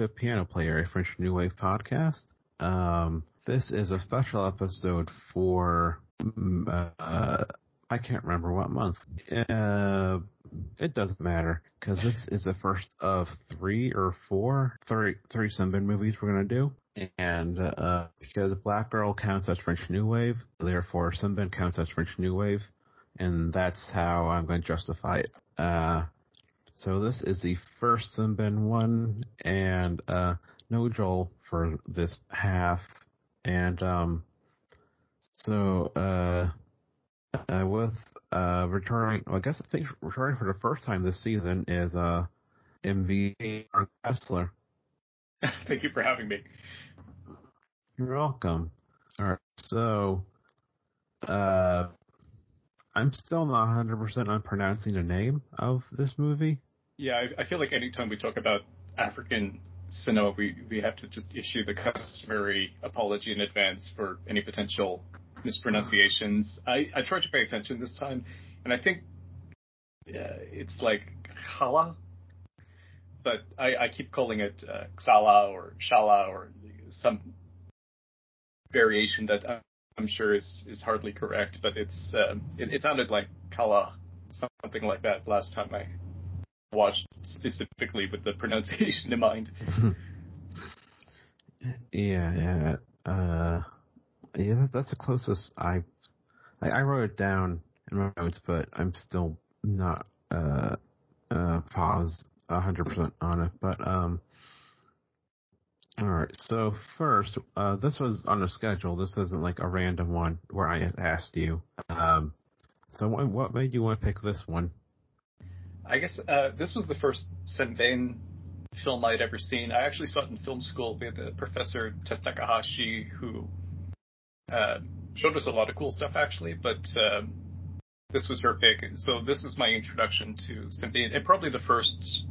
To Piano Player, a French New Wave podcast. Um, this is a special episode for, mm, uh, I can't remember what month. Uh, it doesn't matter because this is the first of three or four, three, three Sembène movies we're gonna do. And uh, because Black Girl counts as French New Wave, therefore Sembène counts as French New Wave, and that's how I'm going to justify it. Uh, so this is the first Sembène one, and uh, no Joel for this half, and um, so uh, uh, with uh, returning, well, I guess I think returning for the first time this season is uh, MV Kessler. Thank you for having me. You're welcome. All right, so uh, I'm still not 100% on pronouncing the name of this movie. Yeah, I, I feel like anytime we talk about African cinema, we, we have to just issue the customary apology in advance for any potential mispronunciations. I, I tried to pay attention this time, and I think uh, it's like Khala, but I, I keep calling it uh, Xala or Shala or some variation that I'm sure is, is hardly correct, but it's uh, it, it sounded like Kala, something like that last time I watched specifically with the pronunciation in mind. yeah, yeah. Uh, yeah, that's the closest I, I, I wrote it down in my notes, but I'm still not uh uh paused hundred percent on it. But um, all right. So first, uh, this was on a schedule. This isn't like a random one where I asked you. Um, so what, what made you want to pick this one? I guess uh, this was the first Sembène film I'd ever seen. I actually saw it in film school. We had the professor Tess Takahashi who uh, showed us a lot of cool stuff actually, but um, this was her pick. So this is my introduction to Sembène, and probably the first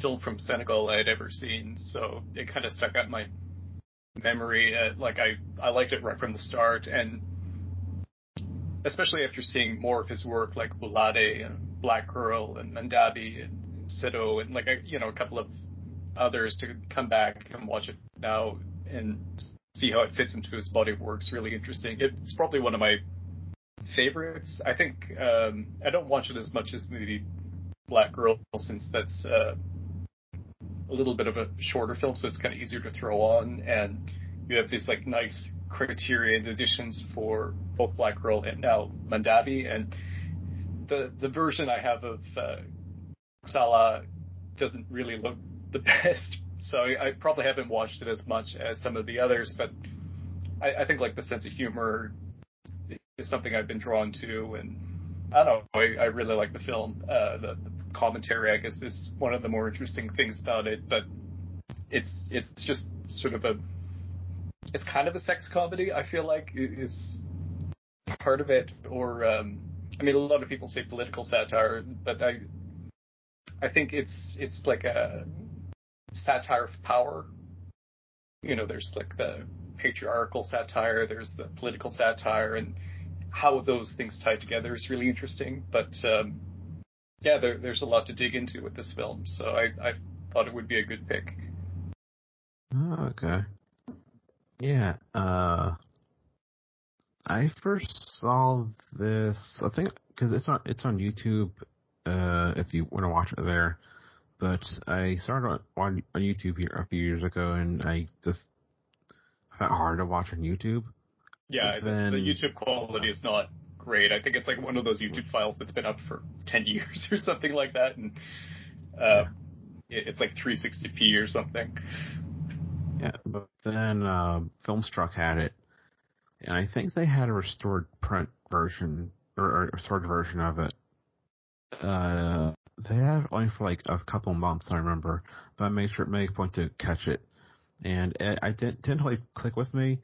film from Senegal I had ever seen. So it kind of stuck out in my memory. Uh, like I, I liked it right from the start, and especially after seeing more of his work, like Moolaadé and Black Girl and Mandabi and Ceddo and like a, you know a couple of others to come back and watch it now and see how it fits into his body of work is really interesting. It's probably one of my favorites. I think um, I don't watch it as much as maybe Black Girl since that's uh, a little bit of a shorter film, so it's kind of easier to throw on. And you have these like nice Criterion editions for both Black Girl and now Mandabi. And the the version I have of uh, Xala doesn't really look the best, so I, I, probably haven't watched it as much as some of the others. But I, I think like the sense of humor is something I've been drawn to, and I don't know. I, I really like the film. Uh, the, the commentary, I guess, is one of the more interesting things about it. But it's it's just sort of a it's kind of a sex comedy. I feel like is part of it, or um, I mean, a lot of people say political satire, but I I think it's it's like a satire of power. You know, there's like the patriarchal satire, there's the political satire, and how those things tie together is really interesting. But um, yeah, there, there's a lot to dig into with this film, so I, I thought it would be a good pick. Oh, okay. Yeah. Uh, I first saw this. I think because it's on it's on YouTube. Uh, if you want to watch it there, but I started on on YouTube here a few years ago, and I just found it hard to watch on YouTube. Yeah, then, the YouTube quality is not great. I think it's like one of those YouTube files that's been up for 10 years or something like that. And, uh, yeah. it's like 360p or something. Yeah, but then, uh, Filmstruck had it. And I think they had a restored print version, or a restored version of it. Uh, they had it only for like a couple months, I remember, but I made sure make a point to catch it. And it, I didn't, didn't really click with me.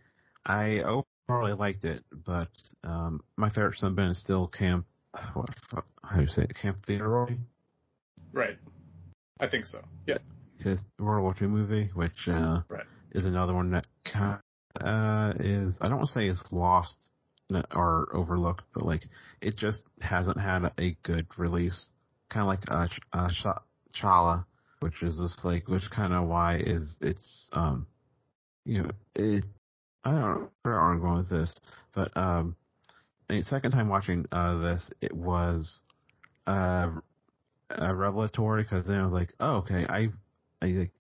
I really liked it, but um, my favorite Sembène is still Camp. What how do you say it? Camp de Thiaroye. Right. I think so. Yeah. His World War II movie, which uh, right. is another one that kind of, uh, is I don't want to say is lost or overlooked, but like it just hasn't had a good release. Kind of like uh, Ch- uh, Chala. which is just like which kind of why is it's um you know it I don't know where I'm going with this, but um the second time watching uh this it was uh, uh revelatory because then I was like oh okay I I like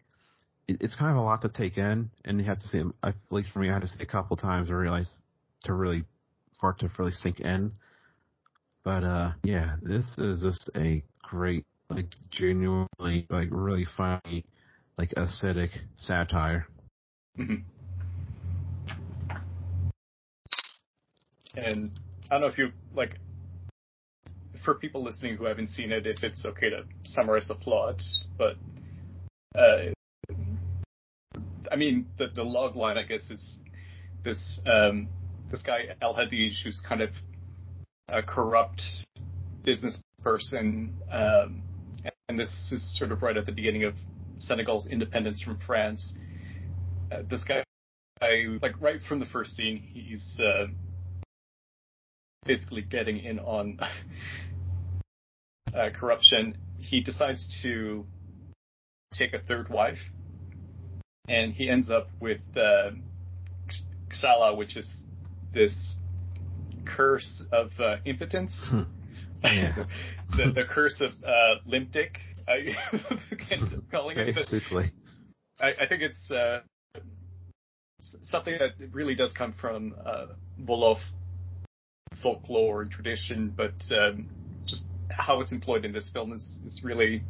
it, it's kind of a lot to take in and you have to see at least for me I had to see a couple times to realize to really for it to really sink in. But uh yeah, this is just a great like genuinely like really funny like acidic satire. Mm-hmm. And I don't know if you like for people listening who haven't seen it, if it's okay to summarize the plot, but uh, I mean the the log line I guess is this um, this guy El Hadji who's kind of a corrupt business person, um, and this is sort of right at the beginning of Senegal's independence from France. Uh, this guy, I like right from the first scene, he's uh, basically getting in on uh, corruption. He decides to take a third wife, and he ends up with uh, Xala, which is this curse of uh, impotence. Hmm. Yeah. the, the curse of uh, limp dick. I calling it. Basically. I, I think it's uh, something that really does come from uh, Wolof folklore and tradition, but um, just how it's employed in this film is, is really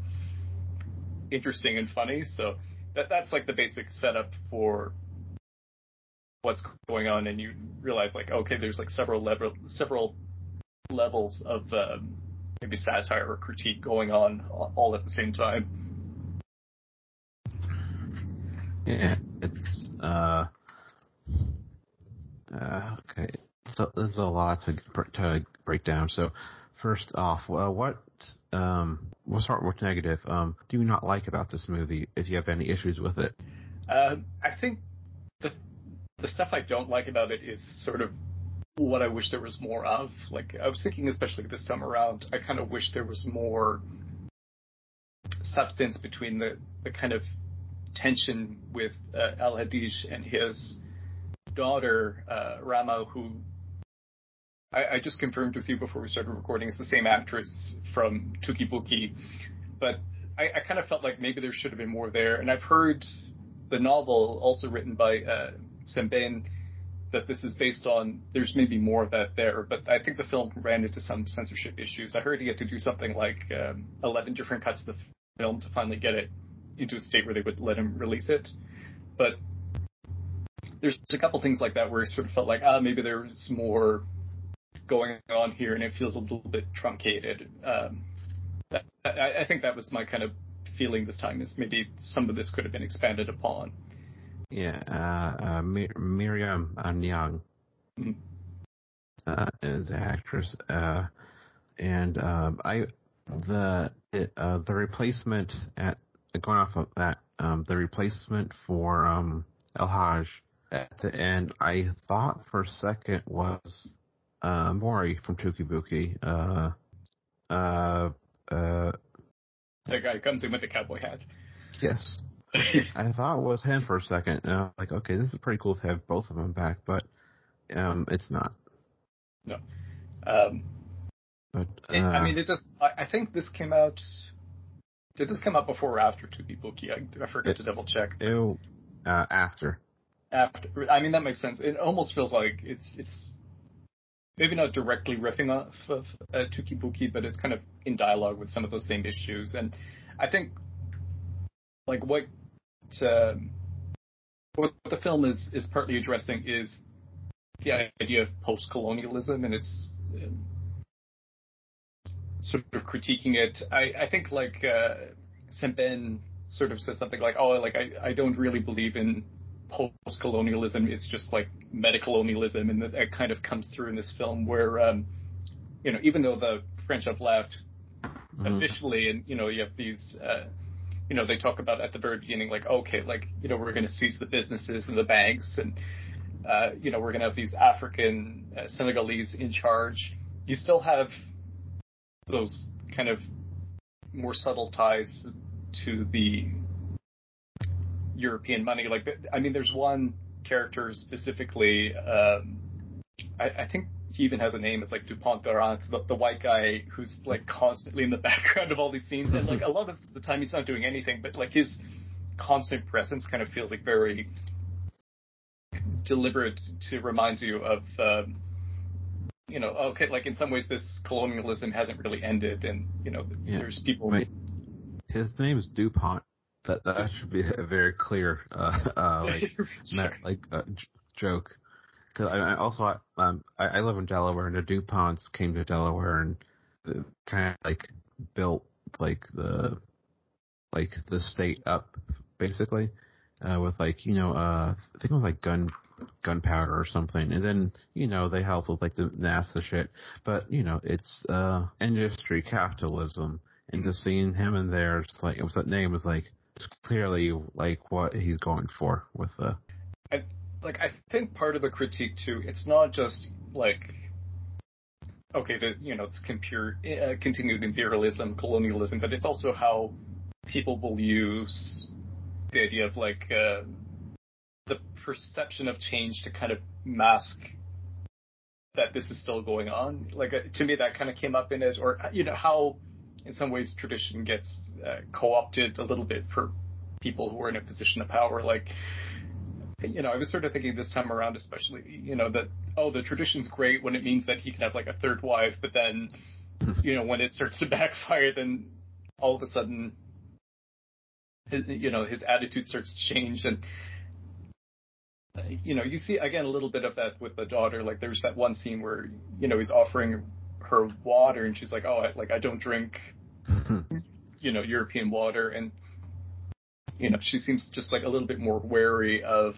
interesting and funny. So that that's like the basic setup for what's going on, and you realize like okay, there's like several level several levels of um, maybe satire or critique going on all at the same time. Yeah, it's uh, uh okay. So there's a lot to to break down. So first off, well, what um, we'll start with negative. Um, do you not like about this movie? If you have any issues with it, uh, I think the the stuff I don't like about it is sort of what I wish there was more of. Like I was thinking, especially this time around, I kind of wish there was more substance between the the kind of tension with uh, El Hadji and his daughter uh, Rama, who I, just confirmed with you before we started recording is the same actress from Touki Bouki, but I, I kind of felt like maybe there should have been more there. And I've heard the novel, also written by uh, that this is based on. There's maybe more of that there, but I think the film ran into some censorship issues. I heard he had to do something like um, 11 different cuts of the film to finally get it into a state where they would let him release it. But there's a couple things like that where I sort of felt like, ah, maybe there's more going on here, and it feels a little bit truncated. Um, that, I, I, think that was my kind of feeling this time. Is maybe some of this could have been expanded upon. Yeah, uh, uh, Mir- Miriam Niang mm-hmm. uh, is the actress, uh, and um, I the uh, the replacement at going off of that um, the replacement for um, El Haj at the end, I thought for a second was uh, Mory from Touki Bouki. Uh, uh, uh, that guy comes in with the cowboy hat. Yes. I thought it was him for a second. And I was like, okay, this is pretty cool to have both of them back, but um, it's not. No. Um, but uh, it, I mean, it just. I, I, think this came out. Did this come out before or after Touki Bouki? I, I forget it, to double check. Ew, uh, after. After. I mean, that makes sense. It almost feels like it's it's maybe not directly riffing off of uh, Touki but it's kind of in dialogue with some of those same issues. And I think, like what uh, what the film is is partly addressing is the idea of post-colonialism and it's uh, sort of critiquing it. I, I think like uh, Sembène sort of said something like, "Oh, like I, I don't really believe in post-colonialism. It's just like meta-colonialism, and that kind of comes through in this film where, um, you know, even though the French have left mm-hmm. officially, and you know, you have these, uh, you know, they talk about at the very beginning, like, okay, like, you know, we're going to seize the businesses and the banks, and uh, you know, we're going to have these African uh, Senegalese in charge. You still have those kind of more subtle ties to the European money. Like, I mean, there's one character specifically. Um, I, I think he even has a name. It's like Dupont Durand, the, the white guy who's like constantly in the background of all these scenes, and like a lot of the time he's not doing anything, but like his constant presence kind of feels like very deliberate to remind you of. Um, you know, okay, like in some ways this colonialism hasn't really ended, and you know, yeah. there's people. Wait. His name is Dupont. That that should be a very clear, uh, uh, like, like uh, j- joke. Cause I, I also I, um I, I live in Delaware, and the Duponts came to Delaware and uh, kind of like built like the like the state up basically uh, with like you know uh I think it was like gun gunpowder or something, and then you know they helped with like the NASA shit. But you know it's uh industry capitalism, and just seeing him in there, it's like it was that name was like clearly like what he's going for with the. I, like I think part of the critique too, it's not just like okay, the you know it's compure, uh, continued imperialism, colonialism, but it's also how people will use the idea of like uh, the perception of change to kind of mask that this is still going on. Like uh, to me, that kind of came up in it, or you know how in some ways tradition gets uh, co-opted a little bit for people who are in a position of power. Like you know, I was sort of thinking this time around, especially you know that oh the tradition's great when it means that he can have like a third wife, but then you know when it starts to backfire, then all of a sudden his, you know his attitude starts to change and you know, you see again a little bit of that with the daughter. Like there's that one scene where you know he's offering her water, and she's like, "Oh, I, like I don't drink, you know, European water," and you know, she seems just like a little bit more wary of.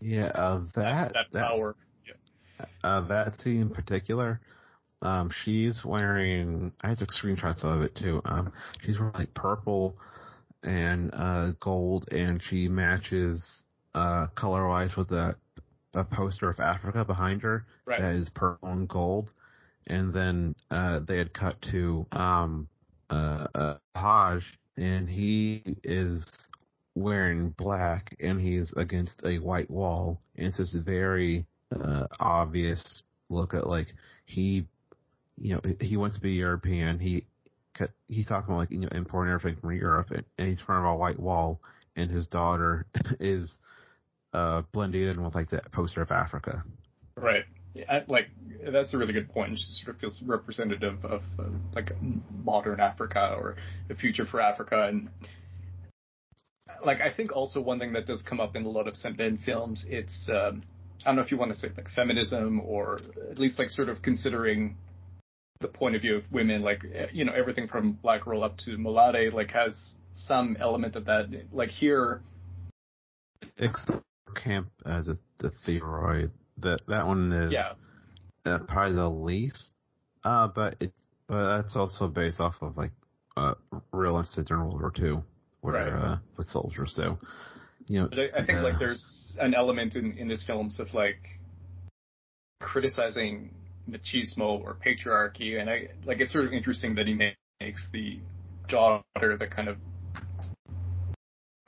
Yeah, uh, that that, that power. Yeah. Uh, that scene in particular, um, she's wearing. I took screenshots of it too. Um, she's wearing like purple and uh, gold, and she matches uh, color wise with a, a poster of Africa behind her right. that is purple and gold. And then uh, they had cut to um, uh, uh, Hajj, and he is wearing black, and he's against a white wall. And it's this very uh, obvious look at like he, you know, he wants to be European. He he's talking about like you know importing everything from Europe, and, and he's in front of a white wall, and his daughter is uh, blended in with like the poster of Africa. Right. Yeah, like that's a really good point. She sort of feels representative of uh, like modern Africa or the future for Africa, and like I think also one thing that does come up in a lot of Sembène films, it's um, I don't know if you want to say like feminism or at least like sort of considering the point of view of women, like you know everything from Black Girl up to Moolaadé, like has some element of that. Like here, except Camp as a the Thiaroye, that that one is yeah. Uh, probably the least. Uh, but it but that's also based off of like uh, real incidents in World War II, where right. uh, with soldiers. So you know, but I, I think uh, like there's an element in in his films of like criticizing machismo or patriarchy, and I like it's sort of interesting that he makes the daughter the kind of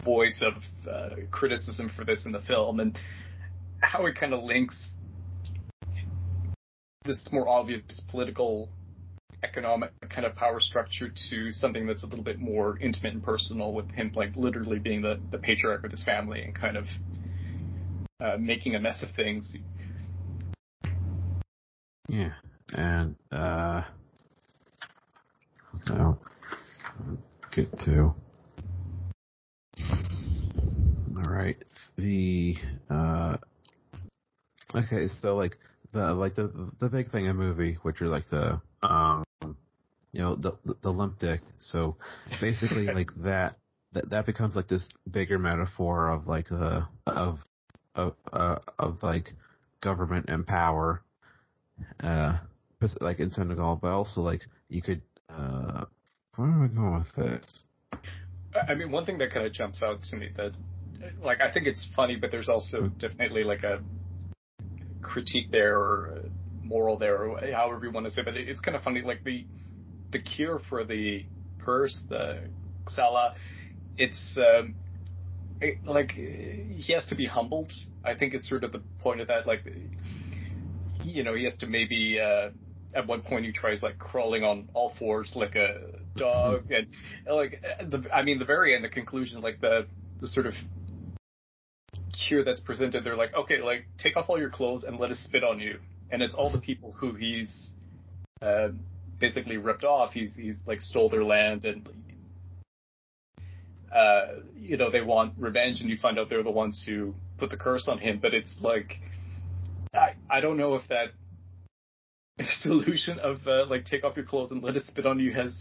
voice of uh, criticism for this in the film, and how it kind of links this more obvious political economic kind of power structure to something that's a little bit more intimate and personal with him like literally being the, the patriarch of his family and kind of uh, making a mess of things yeah, and uh, so get to. All right, the uh, okay, so like the like the the big thing in movie, which are like the um, you know, the the limp dick. So basically, like that that that becomes like this bigger metaphor of like the of of uh, of like government and power uh, like in Senegal, but also like you could. Uh, where am I going with this? I mean, one thing that kind of jumps out to me that, like, I think it's funny, but there's also definitely like a critique there or moral there, or however you want to say. But it's kind of funny, like the the cure for the curse, the Xala, it's um, it, like he has to be humbled. I think it's sort of the point of that. Like, you know, he has to maybe uh, at one point he tries like crawling on all fours like a dog, and like the I mean the very end, the conclusion, like the the sort of cure that's presented. They're like, okay, like take off all your clothes and let us spit on you, and it's all the people who he's uh, basically ripped off. He's he's like stole their land and uh, you know, they want revenge, and you find out they're the ones who put the curse on him. But it's like, I I don't know if that solution of uh, like take off your clothes and let it spit on you has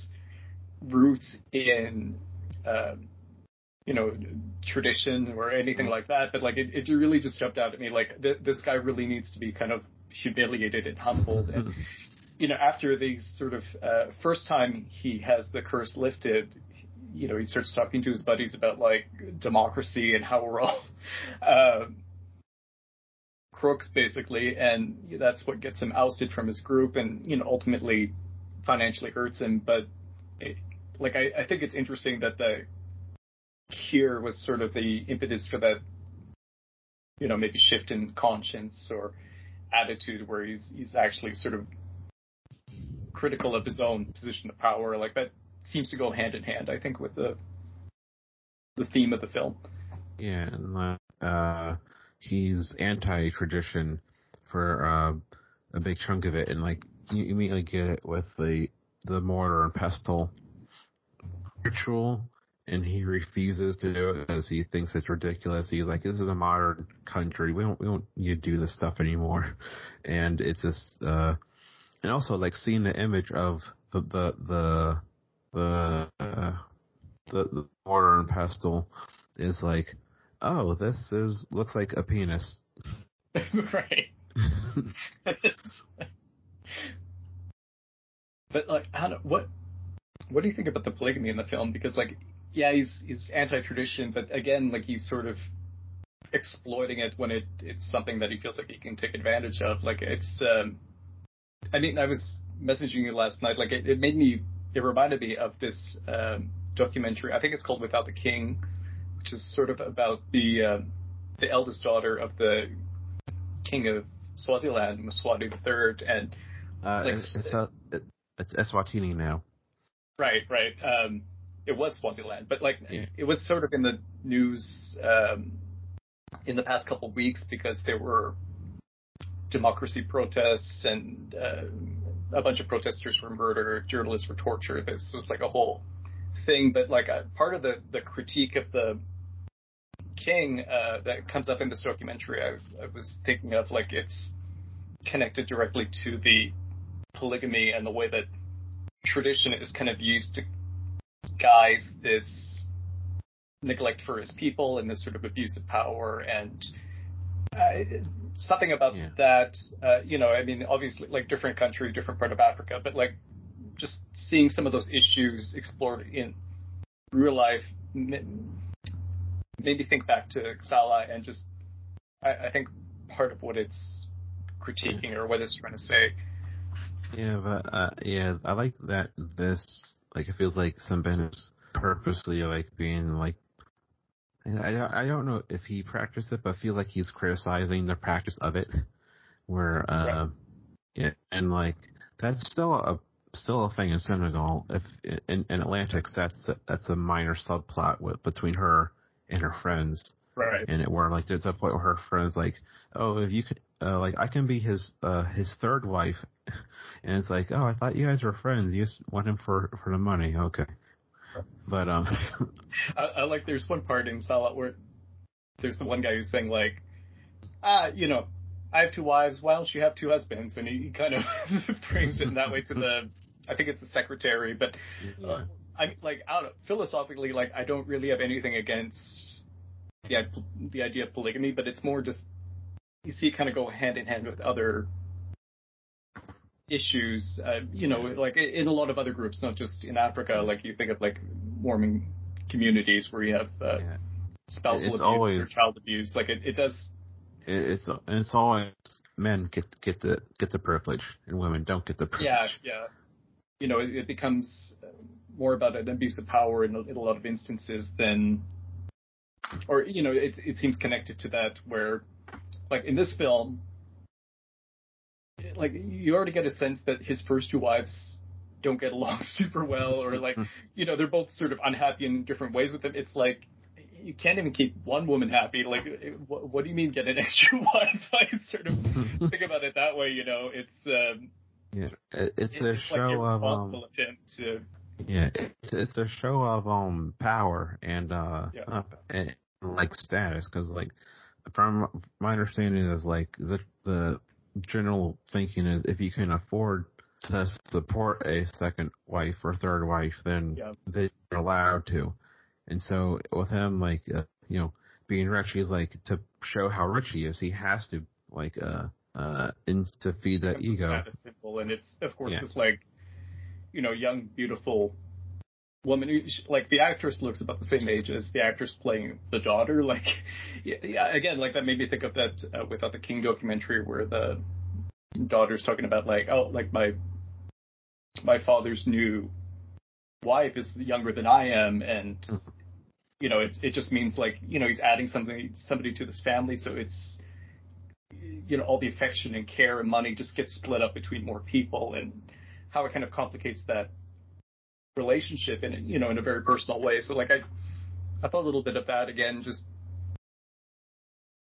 roots in, uh, you know, tradition or anything like that. But like, it, it really just jumped out at me. Like, th- this guy really needs to be kind of humiliated and humbled. and you know, after the sort of uh, first time he has the curse lifted, you know, he starts talking to his buddies about like democracy and how we're all uh, crooks basically, and that's what gets him ousted from his group, and you know, ultimately financially hurts him. But it, like, I, I think it's interesting that the cure was sort of the impetus for that, you know, maybe shift in conscience or attitude where he's he's actually sort of critical of his own position of power. Like that seems to go hand in hand, I think, with the the theme of the film. Yeah, and uh, he's anti-tradition for uh, a big chunk of it, and like you immediately get it with the the mortar and pestle ritual, and he refuses to do it because he thinks it's ridiculous. He's like, "This is a modern country. We don't we don't need to do this stuff anymore," and it's just uh, and also like seeing the image of the the the the uh, the, the mortar and pestle is like, oh, this is looks like a penis. right. but like, don't, what what do you think about the polygamy in the film? Because like, yeah, he's he's anti-tradition, but again, like he's sort of exploiting it when it it's something that he feels like he can take advantage of. Like it's, um, I mean, I was messaging you last night. Like it, it made me it reminded me of this um, documentary. I think it's called Without the King, which is sort of about the uh, the eldest daughter of the king of Swaziland, Mswati III, and uh, like, it's, it's, uh, it's Eswatini now. Right, right. Um, it was Swaziland, but like yeah. it was sort of in the news um, in the past couple of weeks because there were democracy protests and uh, a bunch of protesters were murdered, journalists were tortured. This was like a whole thing. But like a, part of the the critique of the king uh, that comes up in this documentary, I, I was thinking of like it's connected directly to the polygamy and the way that tradition is kind of used to guise this neglect for his people and this sort of abuse of power and uh, something about yeah. that. Uh, you know, I mean, obviously, like different country, different part of Africa, but like just seeing some of those issues explored in real life made me think back to Xala and just I, I think part of what it's critiquing or what it's trying to say. Yeah, but uh, yeah, I like that this like it feels like Sembène is purposely like being like I, I don't know if he practiced it, but I feel like he's criticizing the practice of it. Where, uh, right. yeah, and like that's still a still a thing in Senegal. If in, in Atlantics, that's a, that's a minor subplot with between her and her friends. Right. And it where like there's a point where her friends like, oh, if you could, uh, like I can be his uh his third wife, and it's like, oh, I thought you guys were friends. You just want him for for the money. Okay. But um, I, I, like there's one part in Xala where there's the one guy who's saying like, ah, you know, I have two wives. Why don't you have two husbands? And he, kind of brings it in that way to the, I think it's the secretary. But uh, I mean, like out of, philosophically, like I don't really have anything against the the idea of polygamy, but it's more just you see it kind of go hand in hand with other issues, uh, you know, like in a lot of other groups, not just in Africa. Like you think of like Mormon communities where you have uh, yeah. spousal it's abuse always, or child abuse. Like it, it does. It's it's always men get get the get the privilege and women don't get the privilege. Yeah, yeah. You know, it, it becomes more about an abuse of power in a, in a lot of instances than, or you know, it it seems connected to that where, like in this film, like you already get a sense that his first two wives don't get along super well, or like you know they're both sort of unhappy in different ways with him. It's like you can't even keep one woman happy. Like, what, what do you mean get an extra wife? I sort of think about it that way. You know, it's um, yeah, it's, a show of um, him to. Yeah, it's it's a show of um power and uh yeah. and, like status because like from my understanding is like the the general thinking is if you can afford to support a second wife or third wife, then yeah. they're allowed to. And so with him, like, uh, you know, being rich, he's like, to show how rich he is, he has to, like, uh, uh, and to feed that ego. Status symbol. And it's, of course, yeah. this, like, you know, young, beautiful woman like the actress looks about the same age as the actress playing the daughter like yeah, again like that made me think of that uh, without the king documentary where the daughter's talking about like oh like my my father's new wife is younger than I am, and you know, it's it just means like you know he's adding something somebody to this family, so it's you know all the affection and care and money just gets split up between more people, and how it kind of complicates that relationship in you know in a very personal way. So like I I thought a little bit of that again, just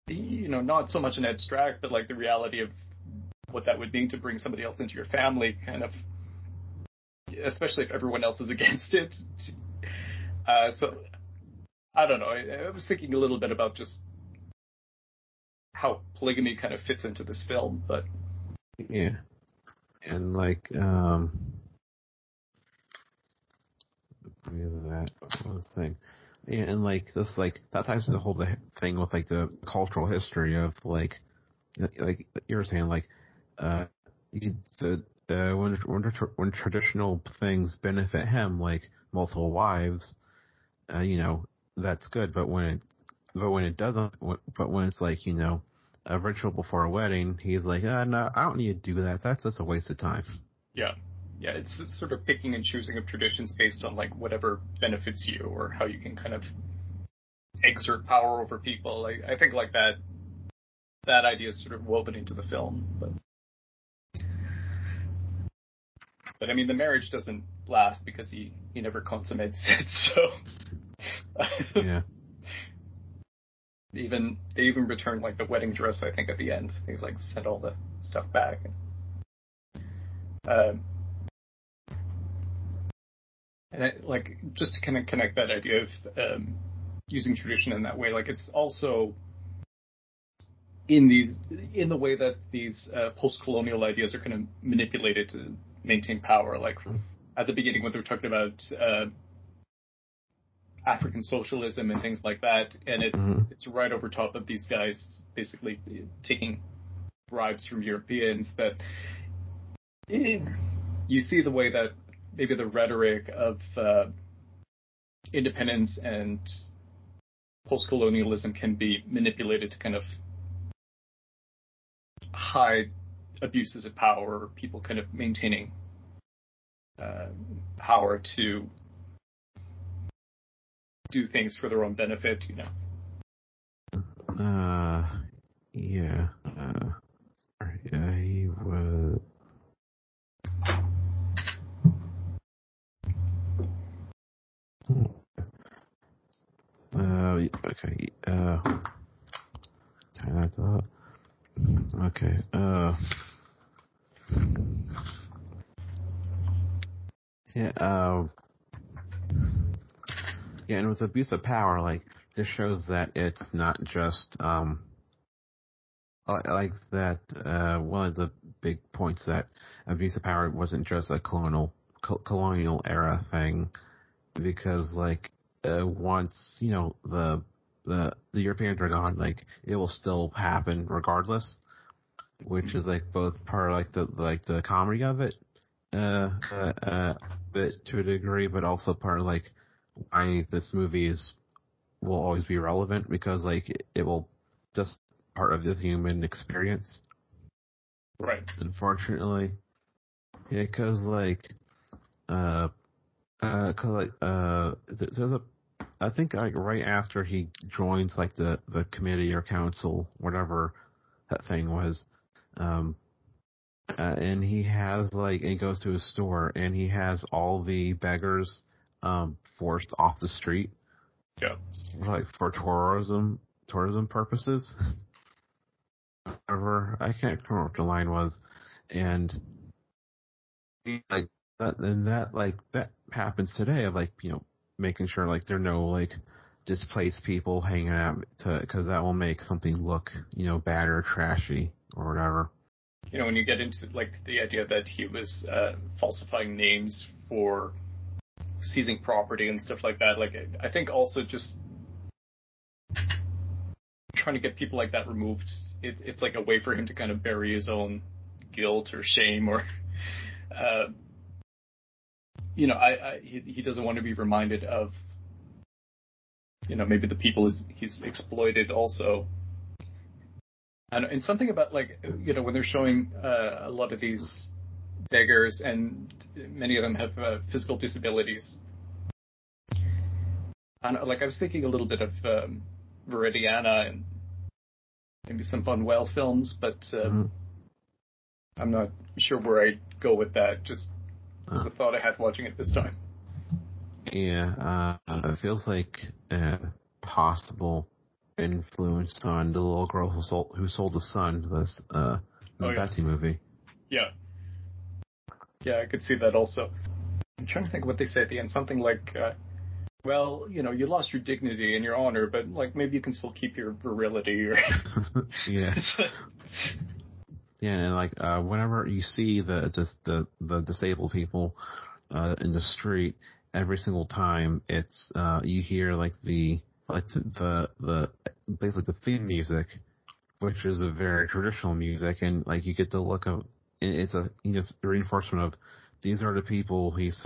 you know not so much an abstract, but like the reality of what that would mean to bring somebody else into your family, kind of especially if everyone else is against it. Uh, so I don't know. I, I, was thinking a little bit about just how polygamy kind of fits into this film, but yeah, and like um, that one thing. Yeah, and like this, like that ties to the whole thing with like the cultural history of like, like you were saying, like, uh, the uh, when when when traditional things benefit him, like multiple wives, uh, you know that's good. But when it but when it doesn't, but when it's like you know a ritual before a wedding, he's like, uh, no, I don't need to do that. That's just a waste of time. Yeah, yeah, it's, it's sort of picking and choosing of traditions based on like whatever benefits you or how you can kind of exert power over people. Like I think like that that idea is sort of woven into the film, but. But I mean, the marriage doesn't last because he he never consummates it. So yeah. Even they even return like the wedding dress. I think at the end, they like sent all the stuff back. Um, and I, like just to kind of connect that idea of um, using tradition in that way, like it's also in these in the way that these uh, post-colonial ideas are kind of manipulated to maintain power. Like at the beginning when they were talking about uh, African socialism and things like that, and it's mm-hmm. it's right over top of these guys basically taking bribes from Europeans. That it, you see the way that maybe the rhetoric of uh, independence and post-colonialism can be manipulated to kind of hide abuses of power, people kind of maintaining uh, power to do things for their own benefit, you know. Uh, yeah. Uh, he was. Uh, okay. Uh, turn that up. Okay. Uh. Yeah. Um. Yeah, and with abuse of power, like this shows that it's not just um. Like that, uh, one of the big points that abuse of power wasn't just a colonial colonial era thing, because like uh, once you know the the the Europeans are gone, like it will still happen regardless which is like both part of like the like the comedy of it, uh, uh, uh, bit to a degree, but also part of like why this movie is will always be relevant because like it, it will just part of the human experience. Right. Unfortunately, yeah, because like, uh, uh, cause like uh, there's a, I think like right after he joins like the the committee or council, whatever that thing was, um, uh, and he has like he goes to his store and he has all the beggars um forced off the street. Yeah. Like for tourism tourism purposes. Whatever I can't remember what the line was, and like that and that like that happens today of like you know making sure like there are no like displaced people hanging out to because that will make something look you know bad or trashy or whatever. You know when you get into like the idea that he was uh, falsifying names for seizing property and stuff like that, like I think also just trying to get people like that removed, it, it's like a way for him to kind of bury his own guilt or shame or. Uh, you know, I, I he, he doesn't want to be reminded of, you know, maybe the people he's, he's exploited also. And, and something about like, you know, when they're showing uh, a lot of these beggars and many of them have uh, physical disabilities. And like I was thinking a little bit of um, Viridiana and maybe some Buñuel films, but um, mm-hmm. I'm not sure where I go with that. Just was the thought I had watching it this time. Yeah, uh, it feels like a possible influence on the little girl who sold who sold the sun. This uh, oh, yeah. Movie. Yeah. Yeah, I could see that also. I'm trying to think what they say at the end. Something like, uh, "Well, you know, you lost your dignity and your honor, but like maybe you can still keep your virility." Or yeah. Yeah, and like uh, whenever you see the the the, the disabled people uh, in the street, every single time it's uh, you hear like the like the the basically the theme music, which is a very traditional music, and like you get the look of it's a you know reinforcement of these are the people he's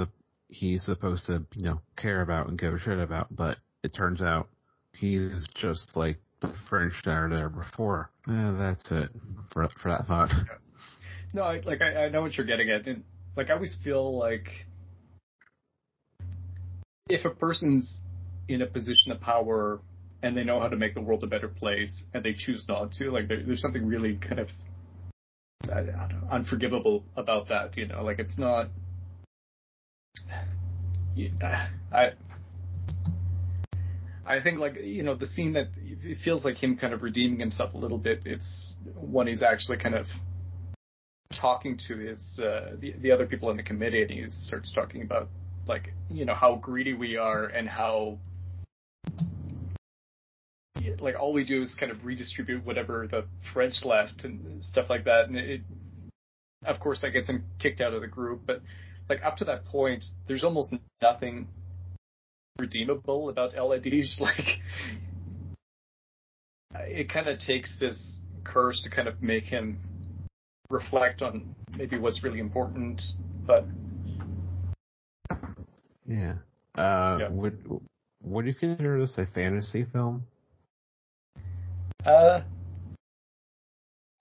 he's supposed to you know care about and give a shit about, but it turns out he's just like the French that are there before. Yeah, that's it for for that thought. No, I, like I, I know what you're getting at, and like I always feel like if a person's in a position of power and they know how to make the world a better place and they choose not to, like there, there's something really kind of unforgivable about that. You know, like it's not. I I think like you know the scene that it feels like him kind of redeeming himself a little bit. It's when he's actually kind of talking to his uh, the the other people in the committee, and he starts talking about like you know how greedy we are and how like all we do is kind of redistribute whatever the French left and stuff like that. And it, of course, that gets him kicked out of the group. But like up to that point, there's almost nothing redeemable about Adige. Like, it kind of takes this curse to kind of make him reflect on maybe what's really important, but yeah. Uh, yeah. Would would you consider this a fantasy film? Uh,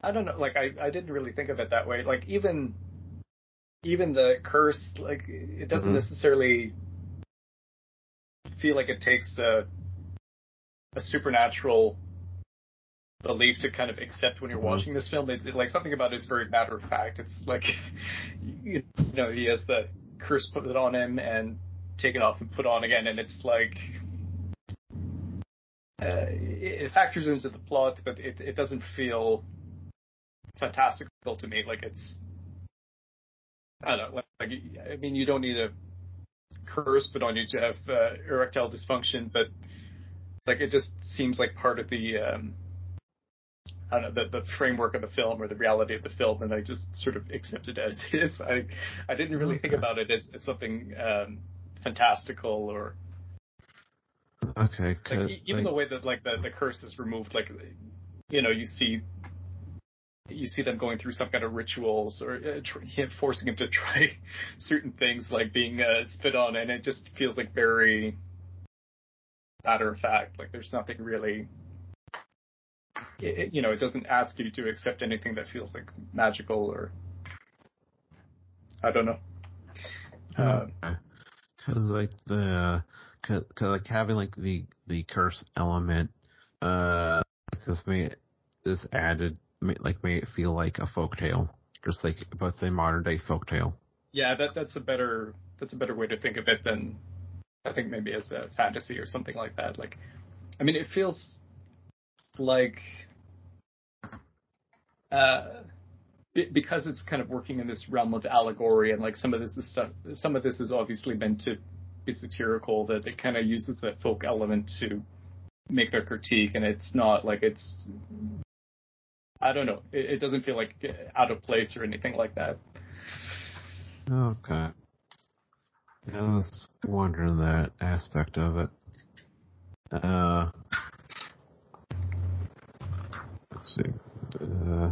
I don't know. Like, I I didn't really think of it that way. Like, even even the curse, like, it doesn't mm-hmm. necessarily feel like it takes a, a supernatural belief to kind of accept when you're mm-hmm. watching this film. It, it, like something about it is very matter of fact. It's like you know he has the curse put it on him and taken off and put on again, and it's like it, it, factors into the plot, but it it doesn't feel fantastical to me. Like it's I don't know. Like I mean, you don't need a curse put on you to have uh, erectile dysfunction, but like it just seems like part of the um, I don't know the, the framework of the film or the reality of the film, and I just sort of accept it as is. I I didn't really think about it as, as something um, fantastical or okay. Like, even like, the way that like the the curse is removed, like you know you see you see them going through some kind of rituals or uh, tr- forcing him to try certain things like being uh, spit on, and it just feels like very matter of fact. Like there's nothing really, it, you know, it doesn't ask you to accept anything that feels like magical or I don't know. Uh, Because like the, cause, cause like having like the the curse element, uh, just made this added like made it feel like a folktale, just like but it's a modern day folktale. Yeah, that that's a better that's a better way to think of it than I think maybe as a fantasy or something like that. Like, I mean, it feels like uh, because it's kind of working in this realm of allegory and like some of this is stuff. Some of this is obviously meant to satirical. That it kind of uses that folk element to make their critique, and it's not like it's. I don't know. It, it doesn't feel like out of place or anything like that. Okay. Yeah, I was wondering that aspect of it. Uh, let's see. Uh,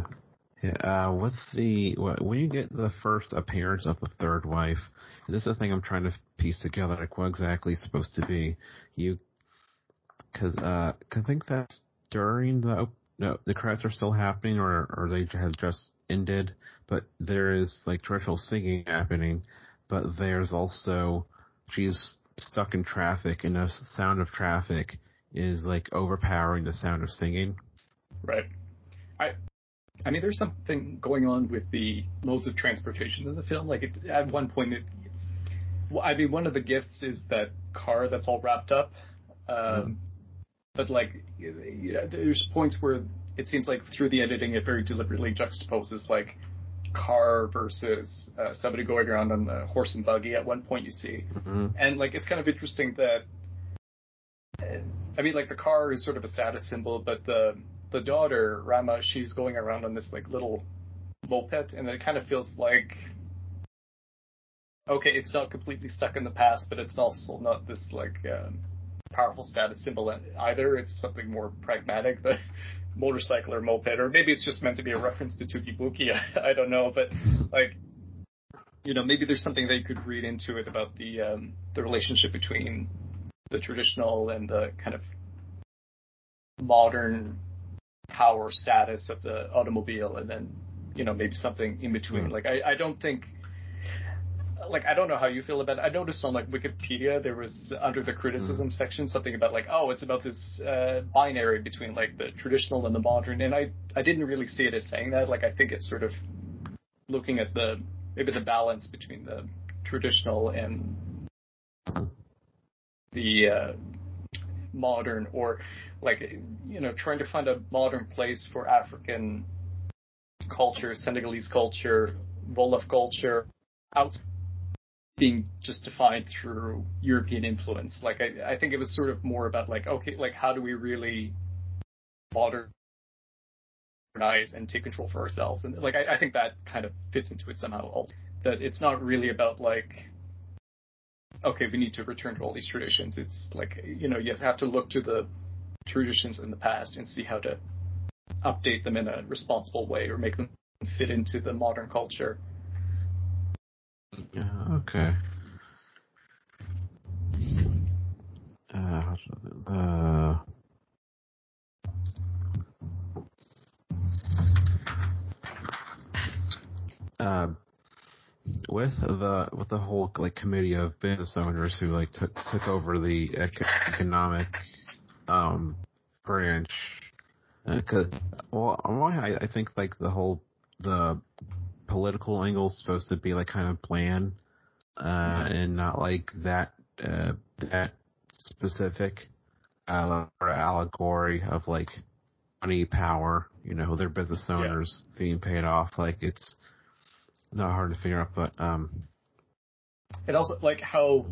yeah, uh, what's the when you get the first appearance of the third wife? Is This the thing I'm trying to piece together. Like, what exactly is supposed to be? You, because uh, cause I think that's during the no, the credits are still happening, or or they have just ended. But there is like traditional singing happening, but there's also she's stuck in traffic, and the sound of traffic is like overpowering the sound of singing. Right. I. I mean, there's something going on with the modes of transportation in the film. Like, it, at one point, it, I mean, one of the gifts is that car that's all wrapped up. Um, mm but like you know, there's points where it seems like through the editing it very deliberately juxtaposes like car versus uh, somebody going around on the horse and buggy at one point you see mm-hmm. and like it's kind of interesting that i mean like the car is sort of a status symbol but the the daughter rama she's going around on this like little moped and it kind of feels like okay it's not completely stuck in the past but it's also not this like um, powerful status symbol either. It's something more pragmatic, the motorcycle or moped, or maybe it's just meant to be a reference to Touki-Bouki. I, I don't know, but like, you know, maybe there's something that you could read into it about the um, the relationship between the traditional and the kind of modern power status of the automobile, and then you know maybe something in between. Mm. Like I, I don't think like I don't know how you feel about it. I noticed on like Wikipedia there was under the criticism mm. section something about like oh it's about this uh, binary between like the traditional and the modern, and I I didn't really see it as saying that. Like I think it's sort of looking at the maybe the balance between the traditional and the uh, modern, or like you know trying to find a modern place for African culture, Senegalese culture, Wolof culture out being just defined through European influence. Like I, I think it was sort of more about like, okay, like how do we really modernize and take control for ourselves? And like I, I think that kind of fits into it somehow also. That it's not really about like okay, we need to return to all these traditions. It's like you know, you have to look to the traditions in the past and see how to update them in a responsible way or make them fit into the modern culture. Okay. Uh, uh, uh, with the with the whole like committee of business owners who like took took over the economic um branch, because uh, well, I, I think like the whole the political angle is supposed to be like kind of bland, uh, and not like that, uh, that specific, uh, or allegory of like money, power, you know, their business owners yeah. being paid off. Like it's not hard to figure out, but, um, and also like how,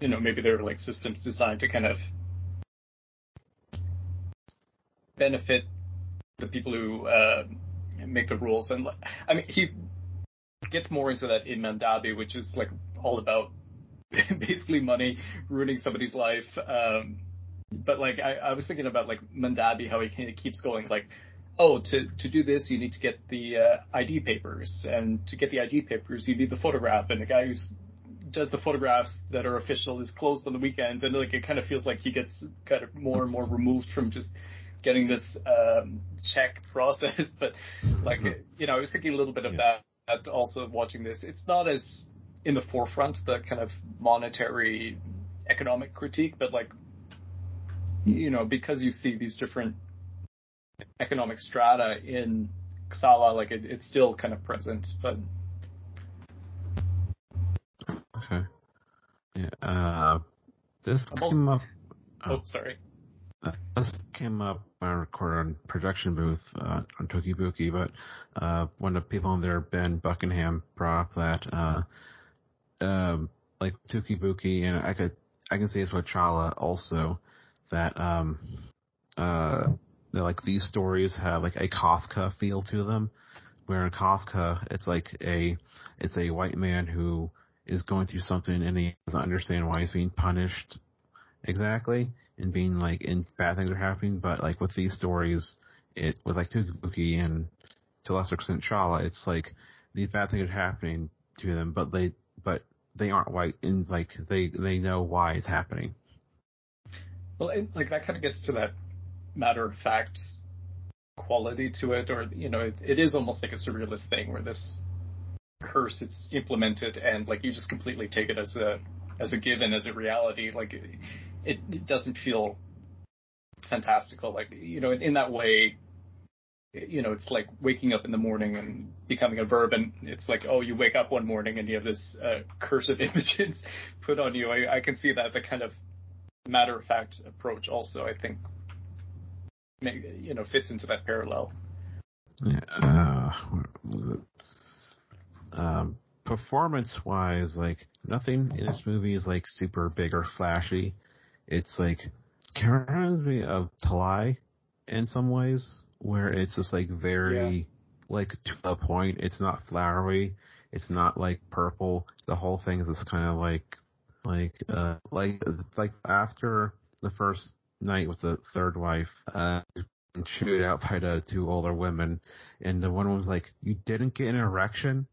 you know, maybe there are like systems designed to kind of benefit the people who, uh, make the rules. And I mean, he gets more into that in Mandabi, which is like all about basically money ruining somebody's life. Um, but like I, I was thinking about like Mandabi, how he kind of keeps going like, oh, to to do this you need to get the uh, ID papers, and to get the ID papers you need the photograph, and the guy who does the photographs that are official is closed on the weekends, and like it kind of feels like he gets kind of more and more removed from just getting this um, check process. But like, mm-hmm. you know, I was thinking a little bit of yeah. that also watching this. It's not as in the forefront, the kind of monetary economic critique, but like you know, because you see these different economic strata in Xala, like it, it's still kind of present, but okay, yeah. Uh, this came up. Oh, oh sorry. Uh, this came up when I recorded on projection booth uh, on Touki-Bouki, but uh, one of the people in there, Ben Buckingham, brought up that uh, um, like Touki-Bouki, and I could I can say it's with Xala also that um uh that like these stories have like a Kafka feel to them, where in Kafka it's like a it's a white man who is going through something and he doesn't understand why he's being punished exactly and being like and bad things are happening, but like with these stories, it with like Touki-Bouki and to a lesser extent Xala, it's like these bad things are happening to them, but they but they aren't white and like they they know why it's happening. Well, it, like that kind of gets to that matter of fact quality to it, or you know, it, it is almost like a surrealist thing where this curse it's implemented and like you just completely take it as a as a given as a reality. Like it, it doesn't feel fantastical. Like you know, in, in that way, you know, it's like waking up in the morning and becoming a verb, and it's like, oh, you wake up one morning and you have this uh, curse of impotence put on you. I, I can see that the kind of matter of fact approach also, I think, you know, fits into that parallel. Yeah. Uh, was it? Um, performance wise, like nothing in this movie is like super big or flashy. It's like reminds me of Talai in some ways, where it's just like very yeah. like to the point. It's not flowery. It's not like purple. The whole thing is just kind of like like uh like like after the first night with the third wife, uh chewed out by the two older women and the one was like, You didn't get an erection?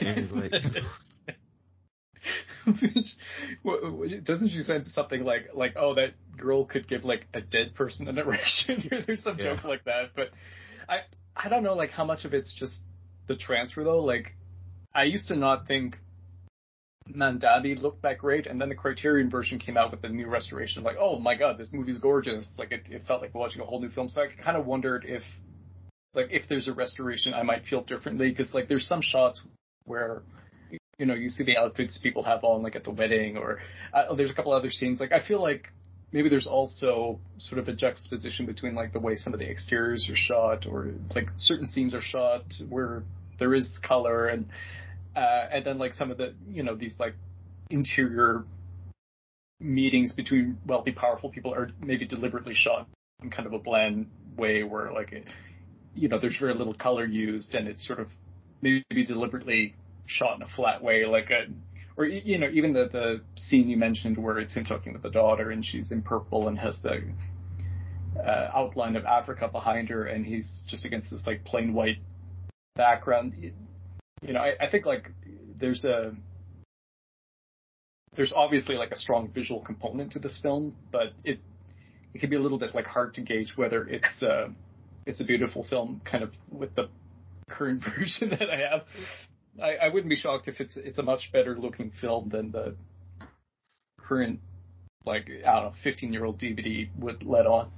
And like Doesn't she say something like like oh that girl could give like a dead person an erection? There's some yeah. joke like that, but I I don't know like how much of it's just the transfer though. Like I used to not think Mandabi looked that great, and then the Criterion version came out with the new restoration. Like, oh my god, this movie's gorgeous! Like, it, it felt like watching a whole new film. So I kind of wondered if, like, if there's a restoration, I might feel differently because like there's some shots where, you know, you see the outfits people have on like at the wedding, or uh, there's a couple other scenes. Like, I feel like maybe there's also sort of a juxtaposition between like the way some of the exteriors are shot, or like certain scenes are shot where there is color and uh, and then like some of the you know these like interior meetings between wealthy, powerful people are maybe deliberately shot in kind of a bland way where like it, you know there's very little color used and it's sort of maybe deliberately shot in a flat way like a or you know even the the scene you mentioned where it's him talking with the daughter and she's in purple and has the uh, outline of Africa behind her and he's just against this like plain white background you know, I, I think like there's a there's obviously like a strong visual component to this film, but it it can be a little bit like hard to gauge whether it's uh, it's a beautiful film kind of with the current version that I have. I, I wouldn't be shocked if it's it's a much better looking film than the current like I don't know 15 year old DVD would let on.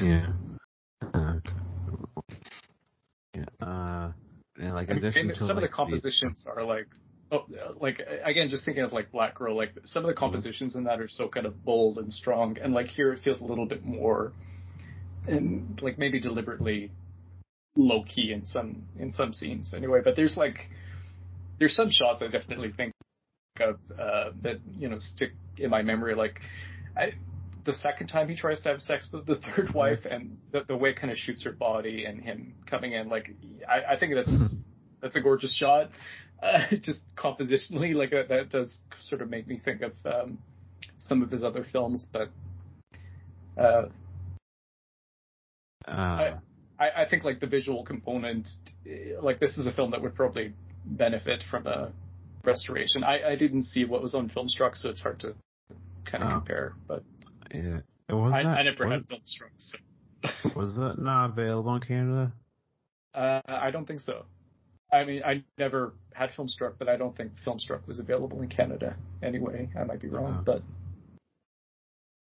yeah. Uh, yeah. Uh, like and, and some like, of the compositions are like oh like again just thinking of like Black Girl like some of the compositions mm-hmm. in that are so kind of bold and strong and like here it feels a little bit more and like maybe deliberately low key in some in some scenes anyway but there's like there's some shots I definitely think of uh, that you know stick in my memory like I the second time he tries to have sex with the third mm-hmm. wife and the, the way it kind of shoots her body and him coming in, like, I, I think that's, that's a gorgeous shot. Uh, just compositionally, like that, that does sort of make me think of, um, some of his other films, but, uh, uh. I, I think like the visual component, like this is a film that would probably benefit from a restoration. I, I didn't see what was on Filmstruck, so it's hard to kind of uh, compare. But yeah. It was I, I never had Filmstruck. So. was that not available in Canada? Uh, I don't think so. I mean, I never had Filmstruck, but I don't think Filmstruck was available in Canada anyway. I might be wrong, Oh. but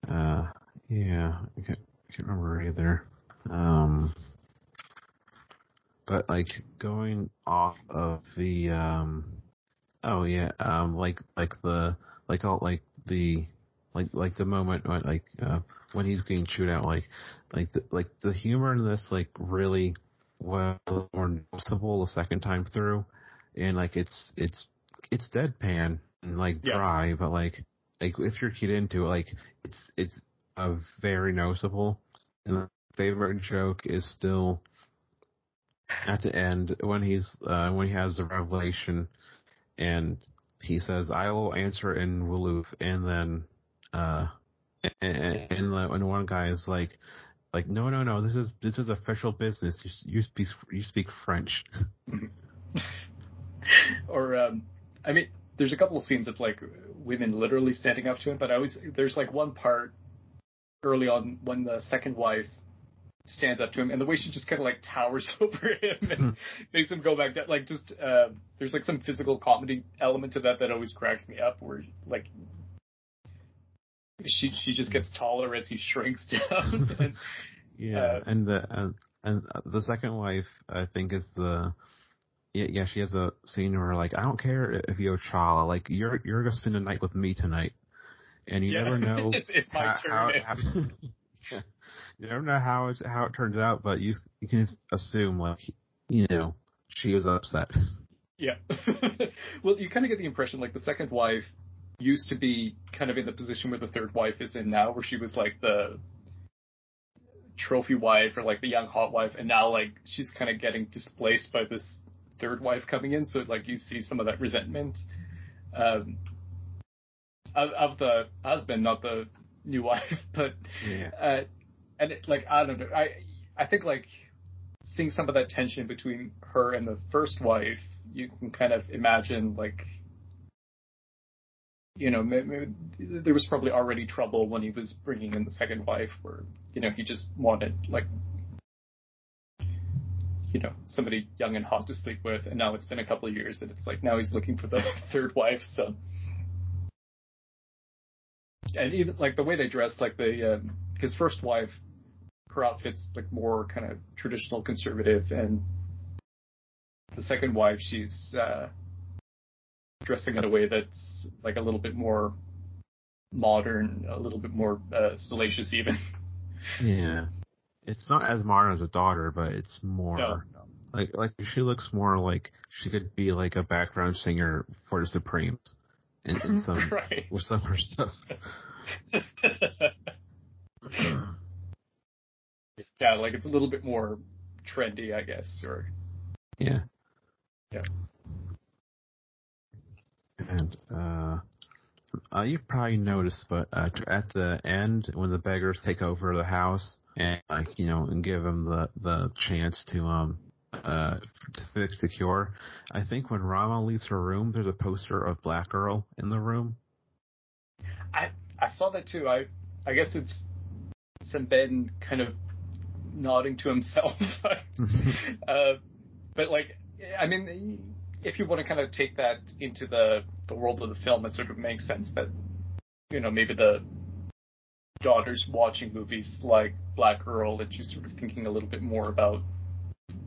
Uh, yeah, I can't, I can't remember either. Um, but like going off of the um, oh yeah, um, like like the like all like the like like the moment when like uh, when he's getting chewed out, like like the, like the humor in this like really was more noticeable the second time through, and like it's it's it's deadpan and like Yeah. dry, but like like if you're keyed into it, like it's it's a very noticeable. And my favorite joke is still at the end when he's uh, when he has the revelation, and he says, "I will answer in Wolof," and then uh, and, and, and one guy is like. Like no no no this is this is official business you, you speak you speak French or um, I mean, there's a couple of scenes of like women literally standing up to him, but I always there's like one part early on when the second wife stands up to him, and the way she just kind of like towers over him and makes him go back down. Like just uh, there's like some physical comedy element to that that always cracks me up, where like she she just gets taller as he shrinks down. and, Yeah, Uh, and the and, and the second wife, I think, is the yeah, yeah. She has a scene where like, I don't care if you have Xala, like you're you're gonna spend the night with me tonight, and you Yeah. never know. It's- it's my how, turn. How, how- Yeah. you never know how it how it turns out, but you you can assume like you know she was upset. Yeah. well, you kind of get the impression like the second wife used to be kind of in the position where the third wife is in now, where she was like the trophy wife or like the young hot wife, and now like she's kind of getting displaced by this third wife coming in. So like you see some of that resentment um, of, of the husband, not the new wife, but Yeah. uh, and it, like I don't know, I I think like seeing some of that tension between her and the first wife, you can kind of imagine like you know there was probably already trouble when he was bringing in the second wife, where you know he just wanted like you know somebody young and hot to sleep with, and now it's been a couple of years, and it's like now he's looking for the third wife, so. And even like the way they dress, like the um, his first wife, her outfit's like more kind of traditional conservative, and the second wife, she's uh, dressing in a way that's like a little bit more modern, a little bit more uh, salacious, even. Yeah. It's not as modern as a daughter, but it's more No, like like she looks more like she could be like a background singer for the Supremes in, in some right. with some of her stuff. yeah, like it's a little bit more trendy, I guess, or Yeah. Yeah. And uh, uh you probably noticed, but uh, at the end when the beggars take over the house and like you know and give them the the chance to um uh to fix the cure, I think when Rama leaves her room, there's a poster of Black Girl in the room. I I saw that too. I I guess it's some Ben kind of nodding to himself. uh, but like, I mean, if you want to kind of take that into the the world of the film, it sort of makes sense that you know maybe the daughter's watching movies like Black Girl and she's sort of thinking a little bit more about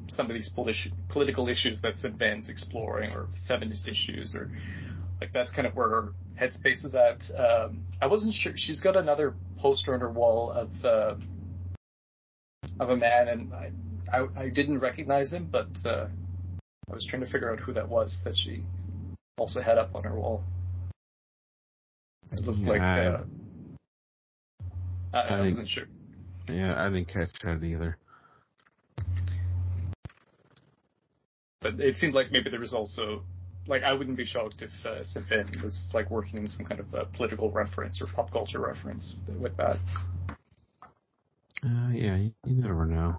some of these politi- political issues that Ben's exploring or feminist issues or like that's kind of where her headspace is at. Um, I wasn't sure. She's got another poster on her wall of uh, of a man, and I, I I didn't recognize him, but uh, I was trying to figure out who that was that she also had up on her wall. It looked Yeah, like I- uh, I, I I think- wasn't sure. yeah, I didn't catch that either. But it seemed like maybe there was also like I wouldn't be shocked if uh, was like working in some kind of uh, political reference or pop culture reference with that. Uh, yeah, you, you never know.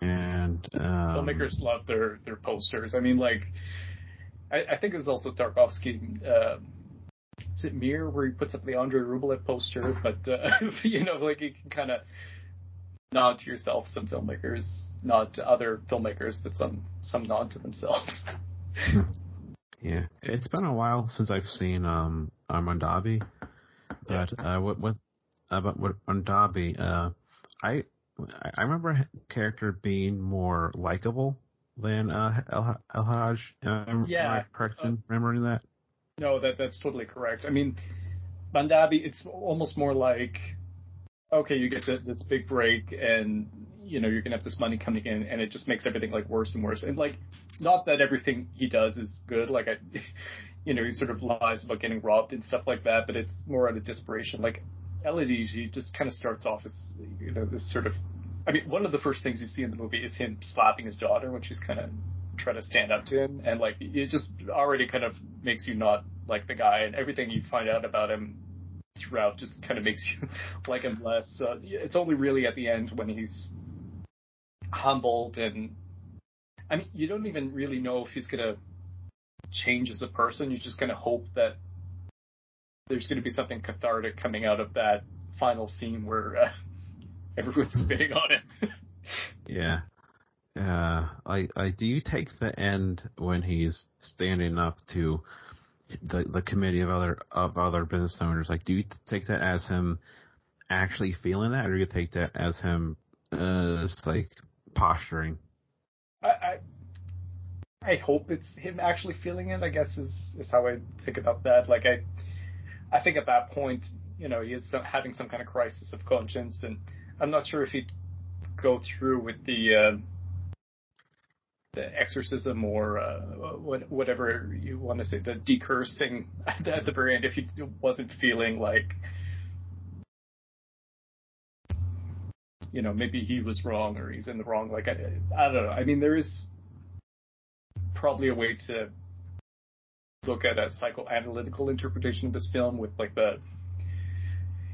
And um, filmmakers love their their posters. I mean, like, I, I think it's also Tarkovsky. Uh, is it Mirror where he puts up the Andrei Rublev poster? But uh, you know, like you can kind of nod to yourself. Some filmmakers nod to other filmmakers, but some some nod to themselves. yeah, it's been a while since I've seen um Armandabi, but yeah. uh, what what about what Armandabi? Uh, I I remember character being more likable than uh, El, El Hadji. Yeah, I correct in uh, remembering that? No, that that's totally correct. I mean, Mandabi, it's almost more like, okay, you get this big break, and you know you're gonna have this money coming in, and it just makes everything like worse and worse. And like, not that everything he does is good. Like I, you know, he sort of lies about getting robbed and stuff like that, but it's more out of desperation. Like El Hadji, he just kind of starts off as you know this sort of. I mean, one of the first things you see in the movie is him slapping his daughter when she's kind of trying to stand up to him, and like it just already kind of makes you not like the guy, and everything you find out about him throughout just kind of makes you like him less. Uh, it's only really at the end when he's humbled and I mean, you don't even really know if he's gonna change as a person. You're just of hope that there's going to be something cathartic coming out of that final scene where uh, everyone's spitting on it. yeah. Uh, I, I, do you take the end when he's standing up to the the committee of other of other business owners? Like, do you take that as him actually feeling that, or do you take that as him uh, just like posturing? I, I I hope it's him actually feeling it. I guess is is how I think about that. Like I I think at that point, you know, he is having some kind of crisis of conscience, and I'm not sure if he'd go through with the uh, the exorcism or uh, whatever you want to say, the decursing at the, at the very end, if he wasn't feeling like, you know, maybe he was wrong or he's in the wrong. Like, I, I don't know. I mean, there is probably a way to look at a psychoanalytical interpretation of this film with like the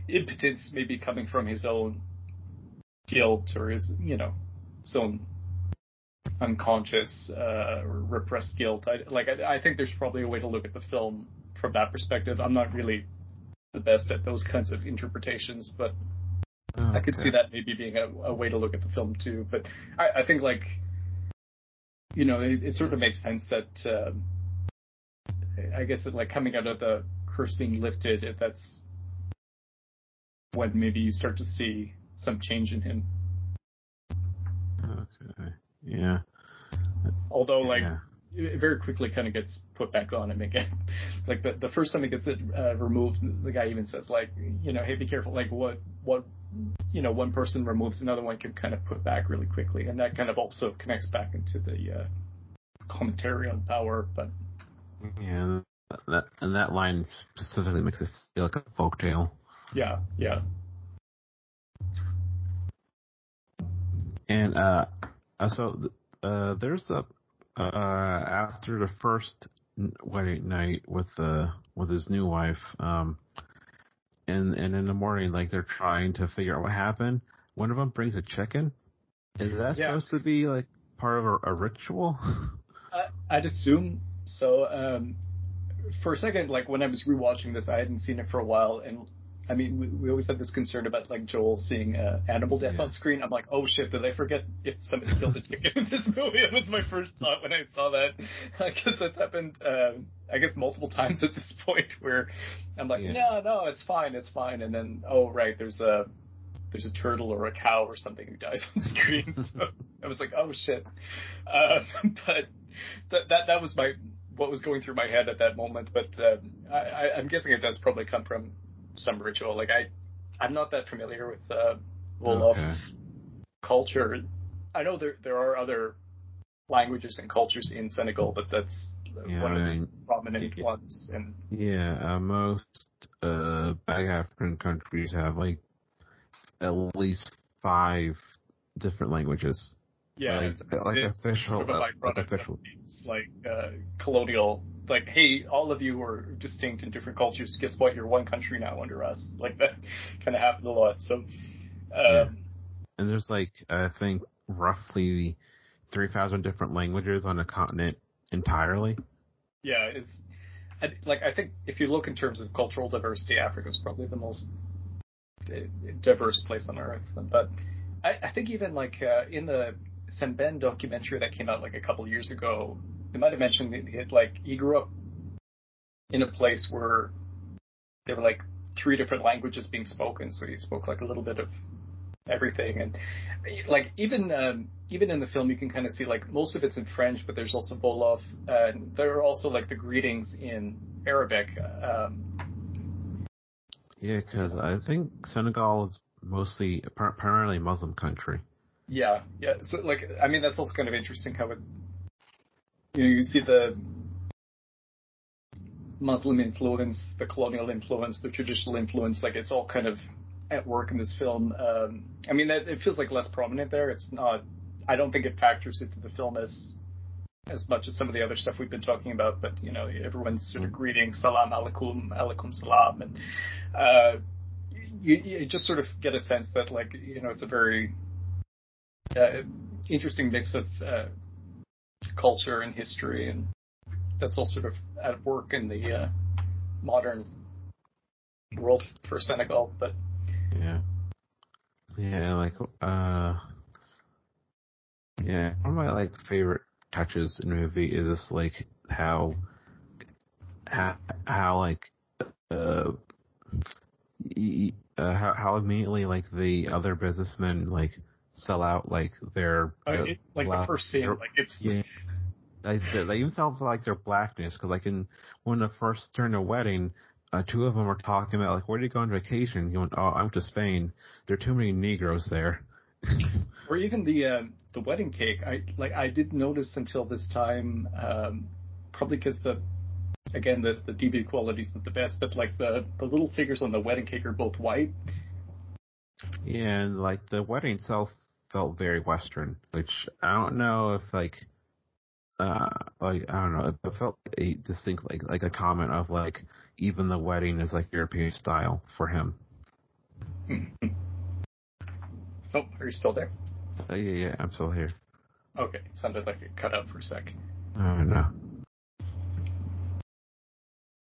impotence maybe coming from his own guilt or his you know his own unconscious uh, or repressed guilt. I, like I, I think there's probably a way to look at the film from that perspective. I'm not really the best at those kinds of interpretations, but oh, I could see that maybe being a, a, way to look at the film too. But I, I think like you know it, it, sort of makes sense that. Uh, I guess it, like coming out of the curse being lifted, if that's when maybe you start to see some change in him. Okay. Yeah. Although, like, yeah. it very quickly kind of gets put back on and again, like the the first time it gets it uh, removed, the guy even says like, you know, hey, be careful. Like, what what you know, one person removes, another one can kind of put back really quickly, and that kind of also connects back into the uh, commentary on power, but yeah, that and that line specifically makes it feel like a folk tale. Yeah, yeah. And uh, uh so uh, there's a uh, after the first wedding night with the with his new wife, um, and and in the morning, like they're trying to figure out what happened. One of them brings a chicken. Is that yeah. supposed to be like part of a, a ritual? I, I'd assume so um, for a second, like when I was rewatching this, I hadn't seen it for a while, and I mean, we, we always have this concern about like Joel seeing uh, animal death yeah. on screen. I'm like, oh shit, did I forget if somebody killed a chicken in this movie? It was my first thought when I saw that. I guess that's happened, um, I guess multiple times at this point where I'm like, yeah. no, no, it's fine, it's fine, and then oh right, there's a there's a turtle or a cow or something who dies on screen. so I was like, oh shit. Uh, but that that that was my what was going through my head at that moment, but uh, I, I'm guessing it does probably come from some ritual. Like I, I'm not that familiar with uh, Wolof okay. culture. I know there there are other languages and cultures in Senegal, but that's yeah, one I mean, of the prominent yeah, ones. And yeah, uh, most uh, Black African countries have like at least five different languages. Yeah, like, it's, like it's official, sort of uh, like official. It's like uh, colonial. Like, hey, all of you are distinct in different cultures. Guess what? You're one country now under us. Like that kind of happened a lot. So, um, yeah. and there's like I think roughly three thousand different languages on a continent entirely. Yeah, it's like I think if you look in terms of cultural diversity, Africa is probably the most uh, diverse place on earth. But I, I think even like uh, in the Sembène documentary that came out like a couple years ago, they might have mentioned that he had, like he grew up in a place where there were like three different languages being spoken, so he spoke like a little bit of everything, and like even um, even in the film you can kind of see like most of it's in French, but there's also Wolof, and there are also like the greetings in Arabic. Um, yeah, because I think Senegal is mostly primarily Muslim country. Yeah, yeah. So like, I mean, that's also kind of interesting how it, you know, you see the Muslim influence, the colonial influence, the traditional influence, like it's all kind of at work in this film. Um, I mean, it, it feels like less prominent there. It's not. I don't think it factors into the film as as much as some of the other stuff we've been talking about. But you know, everyone's sort of greeting, salam alaikum, alaikum salam, and uh, you, you just sort of get a sense that like you know it's a very uh, interesting mix of uh, culture and history, and that's all sort of at work in the uh, modern world for Senegal. But yeah, yeah, like uh, yeah, one of my like favorite touches in the movie is this like how how, how like uh, uh how how immediately like the other businessmen like sell out like their uh, it, like black, the first scene like it's yeah. They, they even sell like their blackness because like in when the first during the wedding uh, two of them are talking about like where did you go on vacation? You went oh I went to Spain. There are too many Negroes there. Or even the uh, the wedding cake I like I didn't notice until this time um, probably because the again the the DVD quality isn't the best but like the the little figures on the wedding cake are both white. Yeah, and like the wedding itself felt very Western, which I don't know if like uh like I don't know, it felt a distinct like like a comment of like even the wedding is like European style for him. oh, are you still there? Uh, yeah, yeah, I'm still here. Okay, it sounded like it cut out for a sec. Oh no.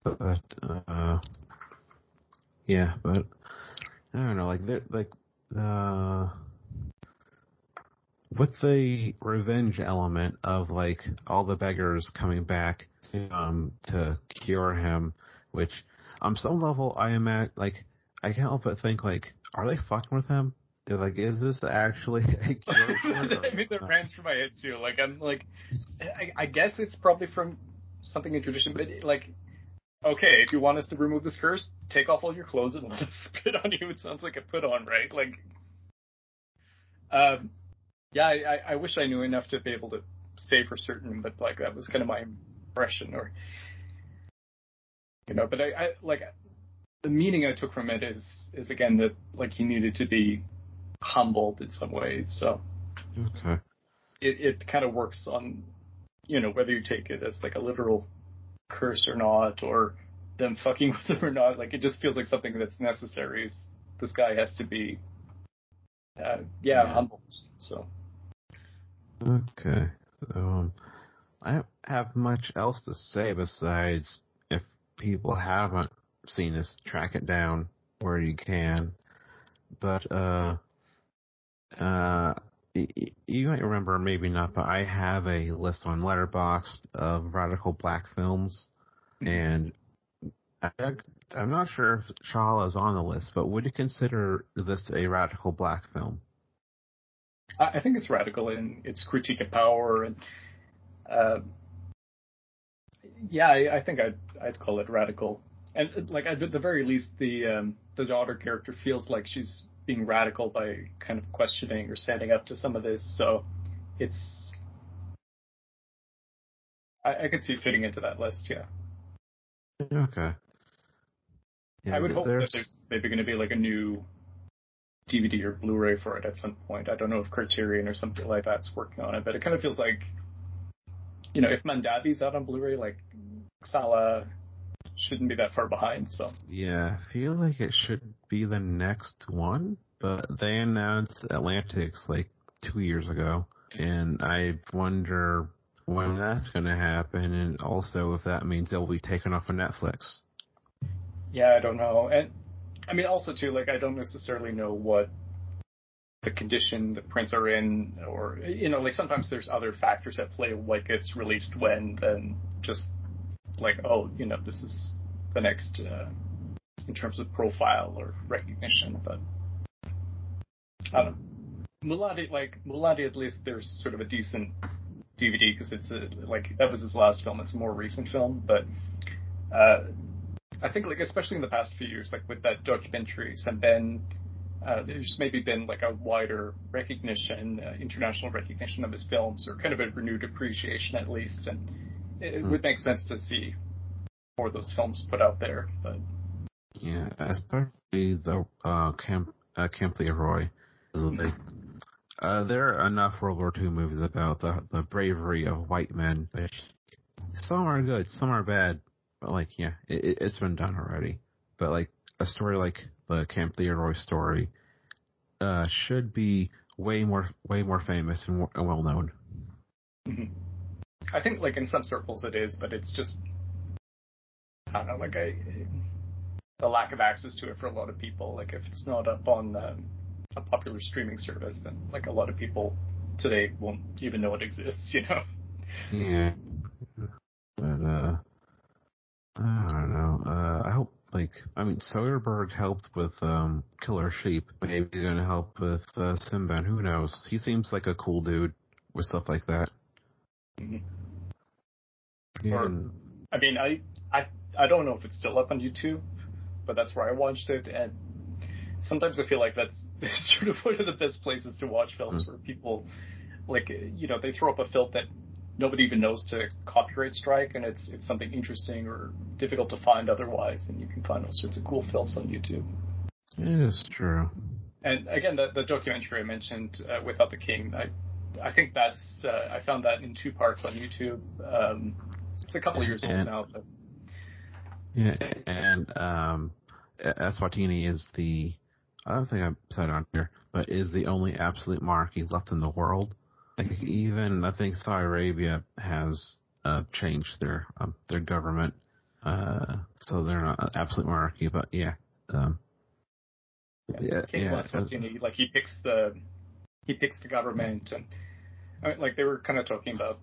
But uh, yeah, but I don't know, like they're like uh with the revenge element of like all the beggars coming back um to cure him, which on some level I am at like I can't help but think like, are they fucking with him? They're like, is this actually a cure? I mean, that ran through my head too. Like, I'm like, I, I guess it's probably from something in tradition, but it, like, okay, if you want us to remove this curse, take off all your clothes and let us spit on you. It sounds like a put on, right? Like, um, yeah, I, I wish I knew enough to be able to say for certain, but like that was kind of my impression, or you know. But I, I like the meaning I took from it is is again that like he needed to be humbled in some ways. So okay, it it kind of works on you know whether you take it as like a literal curse or not, or them fucking with him or not. Like it just feels like something that's necessary. This guy has to be uh, yeah, yeah, humble. So. Okay. Um, I don't have much else to say besides if people haven't seen this, track it down where you can. But uh, uh, you might remember, maybe not, but I have a list on Letterboxd of radical black films, and I, I'm not sure if Xala is on the list, but would you consider this a radical black film? I think it's radical in its critique of power, and uh, yeah, I, I, think I'd I'd call it radical. And like at the very least, the um, the daughter character feels like she's being radical by kind of questioning or standing up to some of this. So it's I, I could see fitting into that list. Yeah. Okay. Yeah, I would hope there's... that there's maybe going to be like a new DVD or Blu-ray for it at some point. I don't know if Criterion or something like that's working on it, but it kind of feels like, you know, if Mandabi's out on Blu-ray, like Xala shouldn't be that far behind. So yeah, I feel like it should be the next one, but they announced Atlantics like two years ago, and I wonder when that's going to happen, and also if that means they'll be taken off of Netflix. Yeah, I don't know, and I mean, also too, like I don't necessarily know what the condition the prints are in, or you know, like sometimes there's other factors at play, like it's released when, than just like oh, you know, this is the next uh, in terms of profile or recognition. But I don't. Moolaadé, like Moolaadé, at least there's sort of a decent DVD because it's a, like that was his last film. It's a more recent film, but uh, I think like especially in the past few years, like with that documentary Sembène, uh, there's maybe been like a wider recognition, uh, international recognition of his films, or kind of a renewed appreciation at least, and it, it would make sense to see more of those films put out there. But yeah, especially the uh, Camp uh, Camp Thiaroye. Like, uh, there are enough World War II movies about the the bravery of white men. Some are good, some are bad, but like yeah, it, it's been done already. But like a story like the Camp Thiaroye story uh, should be way more way more famous and, more, and well known. Mm-hmm. I think like in some circles it is, but it's just I don't know, like I the lack of access to it for a lot of people. Like if it's not up on um, a popular streaming service, then like a lot of people today won't even know it exists. You know. Yeah. But uh, I don't know. Uh, I hope like I mean Soderbergh helped with um Killer Sheep. Maybe he's gonna help with uh, Sembène. Who knows? He seems like a cool dude with stuff like that. Mm-hmm. Or, I mean, I I I don't know if it's still up on YouTube, but that's where I watched it, and sometimes I feel like that's, sort of one of the best places to watch films mm-hmm. where people like you know they throw up a film that nobody even knows to copyright strike, and it's it's something interesting or difficult to find otherwise, and you can find all sorts of cool films on YouTube. It is true. And again, the, the documentary I mentioned, uh, Without the King, I I think that's uh, I found that in two parts on YouTube. Um, it's a couple of years and, old now, but yeah, and um, Eswatini is the I don't think I said on here, but is the only absolute monarchy left in the world. Like even I think Saudi Arabia has uh, changed their um, their government, uh, so they're not an absolute monarchy. But yeah, um, yeah, King yeah, like he picks the he picks the government, and I mean, like they were kind of talking about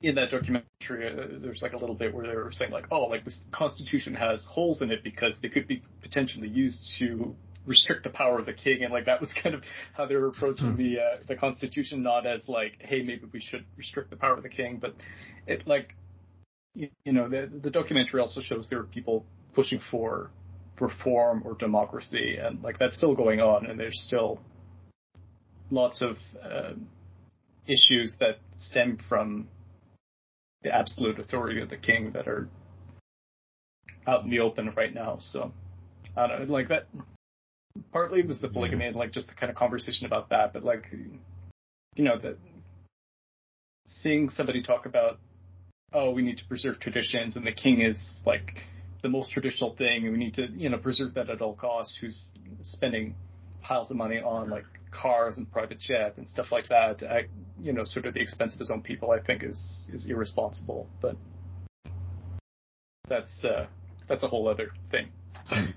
in that documentary, uh, there's like a little bit where they were saying like, oh, like this constitution has holes in it because they could be potentially used to restrict the power of the king, and like that was kind of how they were approaching the uh, the constitution, not as like, hey, maybe we should restrict the power of the king, but it like, you, you know, the the documentary also shows there are people pushing for reform or democracy, and like that's still going on, and there's still lots of uh, issues that stem from the absolute authority of the king that are out in the open right now. So I don't know, like that. Partly it was the polygamy and like just the kind of conversation about that, but like you know that seeing somebody talk about oh we need to preserve traditions and the king is like the most traditional thing and we need to you know preserve that at all costs who's spending piles of money on like cars and private jet and stuff like that at you know sort of the expense of his own people, I think is is irresponsible. But that's uh, that's a whole other thing.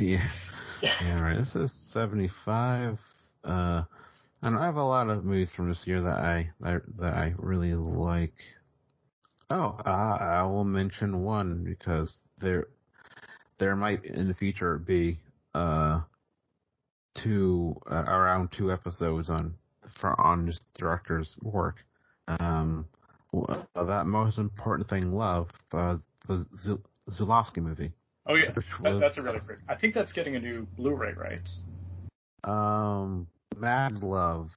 yeah. Yeah, right. This is seventy five. Uh, and I have a lot of movies from this year that I that, that I really like. Oh, uh, I will mention one because there there might in the future be uh two uh, around two episodes on for on this director's work. Um, uh, that most important thing, love, uh, the Z- Zulawski movie. Oh yeah, that, that's a really great. I think that's getting a new Blu-ray, right? Um, Mad Love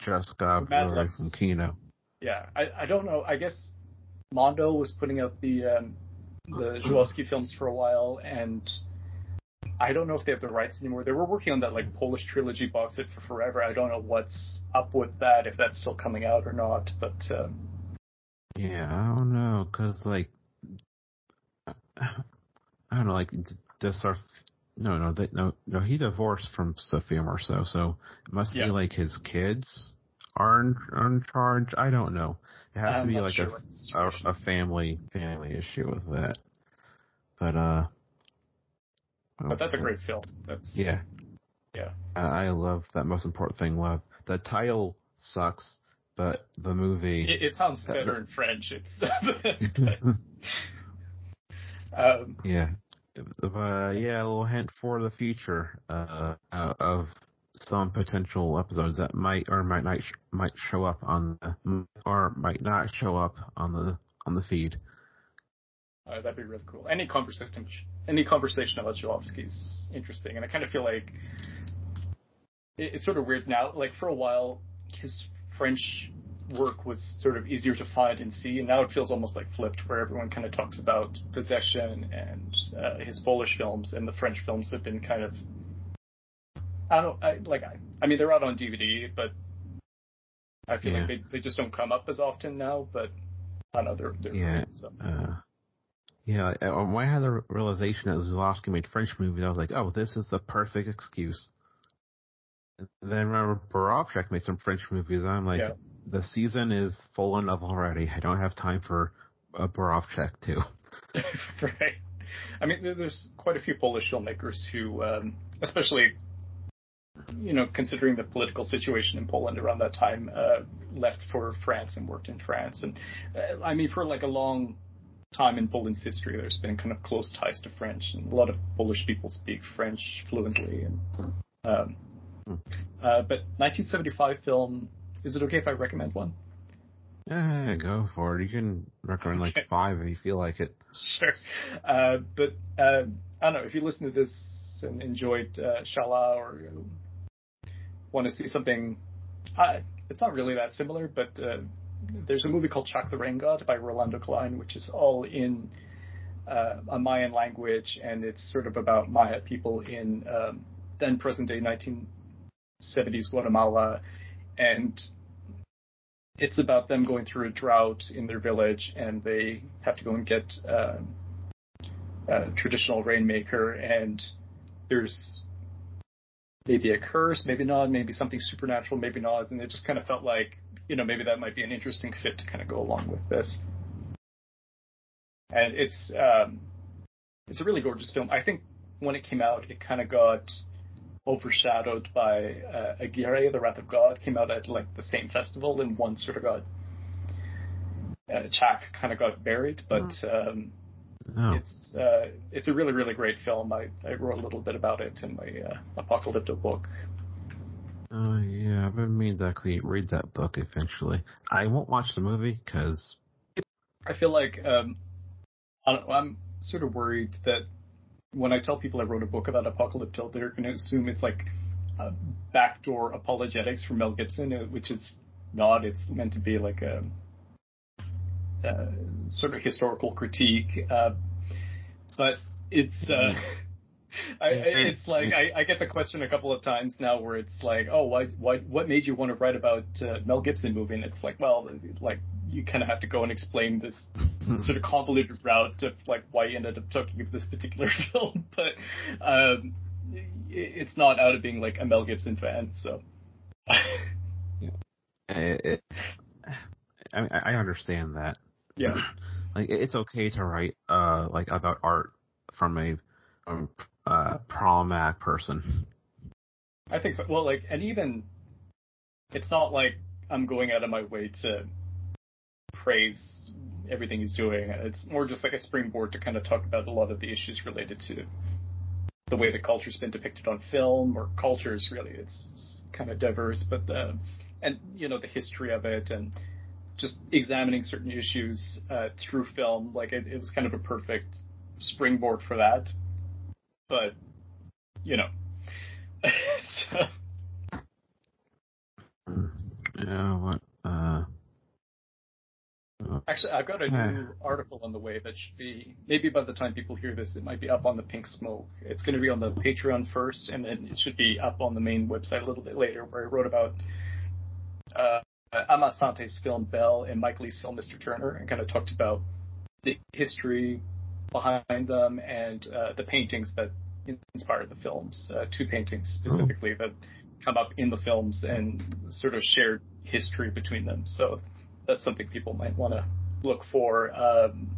just got Blu-ray from Kino. Yeah, I I don't know. I guess Mondo was putting out the um, the Zulawski films for a while, and I don't know if they have the rights anymore. They were working on that like Polish trilogy box set for forever. I don't know what's up with that, if that's still coming out or not. But um, yeah, I don't know, cause like I don't know, like this our no no they, no no he divorced from Sophie Marceau, so it must yeah. be like his kids are in, are in charge. I don't know. It has I'm to be like sure a, a a family family issue with that. But uh but that's a great film. That's yeah. Yeah. I love that most important thing. Love the title sucks, but the movie. It, it sounds better in French. It's. um, yeah. Uh, yeah, a little hint for the future uh, of some potential episodes that might or might not sh- might show up on the, or might not show up on the on the feed. Uh, that'd be really cool. Any conversation, any conversation about Zulawski is interesting, and I kind of feel like it, it's sort of weird now. Like for a while, his French work was sort of easier to find and see, and now it feels almost like flipped, where everyone kind of talks about Possession and uh, his Polish films, and the French films have been kind of I don't I, like. I, I mean, they're out on DVD, but I feel yeah. like they, they just don't come up as often now. But I know they're, they're yeah. Great, so. uh, yeah, when I had the realization that Zulawski made French movies, I was like, oh, this is the perfect excuse. And then remember Borowczyk made some French movies. I'm like, yeah. The season is full enough already. I don't have time for a Borowczyk too. right. I mean, there's quite a few Polish filmmakers who, um, especially you know, considering the political situation in Poland around that time, uh, left for France and worked in France. And uh, I mean, for like a long time in Poland's history, there's been kind of close ties to French, and a lot of Polish people speak French fluently. And um, uh, but 1975 film. Is it okay if I recommend one? Yeah, go for it. You can recommend like okay. five if you feel like it. Sure. Uh, but uh, I don't know if you listen to this and enjoyed uh, Xala or want to see something. Uh, it's not really that similar, but uh, there's a movie called Chac the Rain God by Rolando Klein, which is all in uh, a Mayan language, and it's sort of about Maya people in um, then present day 1970s Guatemala, and it's about them going through a drought in their village, and they have to go and get uh, a traditional rainmaker, and there's maybe a curse, maybe not, maybe something supernatural, maybe not, and it just kind of felt like, you know, maybe that might be an interesting fit to kind of go along with this. And it's um, it's a really gorgeous film. I think when it came out, it kind of got overshadowed by uh, Aguirre, The Wrath of God, came out at like the same festival, and one sort of got uh, Chac kind of got buried, but mm. um, Oh. It's uh, it's a really really great film. I, I wrote a little bit about it in my uh, Apocalypto book. Oh uh, yeah, I've been meaning to actually read that book eventually. I won't watch the movie because I feel like um, I'm sort of worried that when I tell people I wrote a book about Apocalypto, they're going to assume it's like a backdoor apologetics for Mel Gibson, uh, which is not. It's meant to be like a uh, sort of historical critique, uh, but it's uh, I, it's like I, I, get the question a couple of times now where it's like, oh, why, why, what made you want to write about uh, Mel Gibson movie? And it's like, well, like you kind of have to go and explain this sort of convoluted route of like why you ended up talking about this particular film, but um, it's not out of being like a Mel Gibson fan, so. yeah. It, I mean, I understand that. Yeah. like it's okay to write uh like about art from a um, uh problematic person. I think so. Well, like, and even it's not like I'm going out of my way to praise everything he's doing. It's more just like a springboard to kind of talk about a lot of the issues related to the way the culture's been depicted on film or cultures really. It's, it's kind of diverse, but the and you know the history of it and just examining certain issues uh, through film. Like it, it was kind of a perfect springboard for that. But you know, so. Yeah. What? Uh. Actually, I've got a new article on the way that should be maybe by the time people hear this, it might be up on the Pink Smoke. It's going to be on the Patreon first, and then it should be up on the main website a little bit later, where I wrote about uh, Amma Asante's film Belle and Mike Leigh's film Mr. Turner and kind of talked about the history behind them and uh, the paintings that inspired the films. Uh, two paintings specifically that come up in the films and sort of shared history between them. So that's something people might want to look for. Um,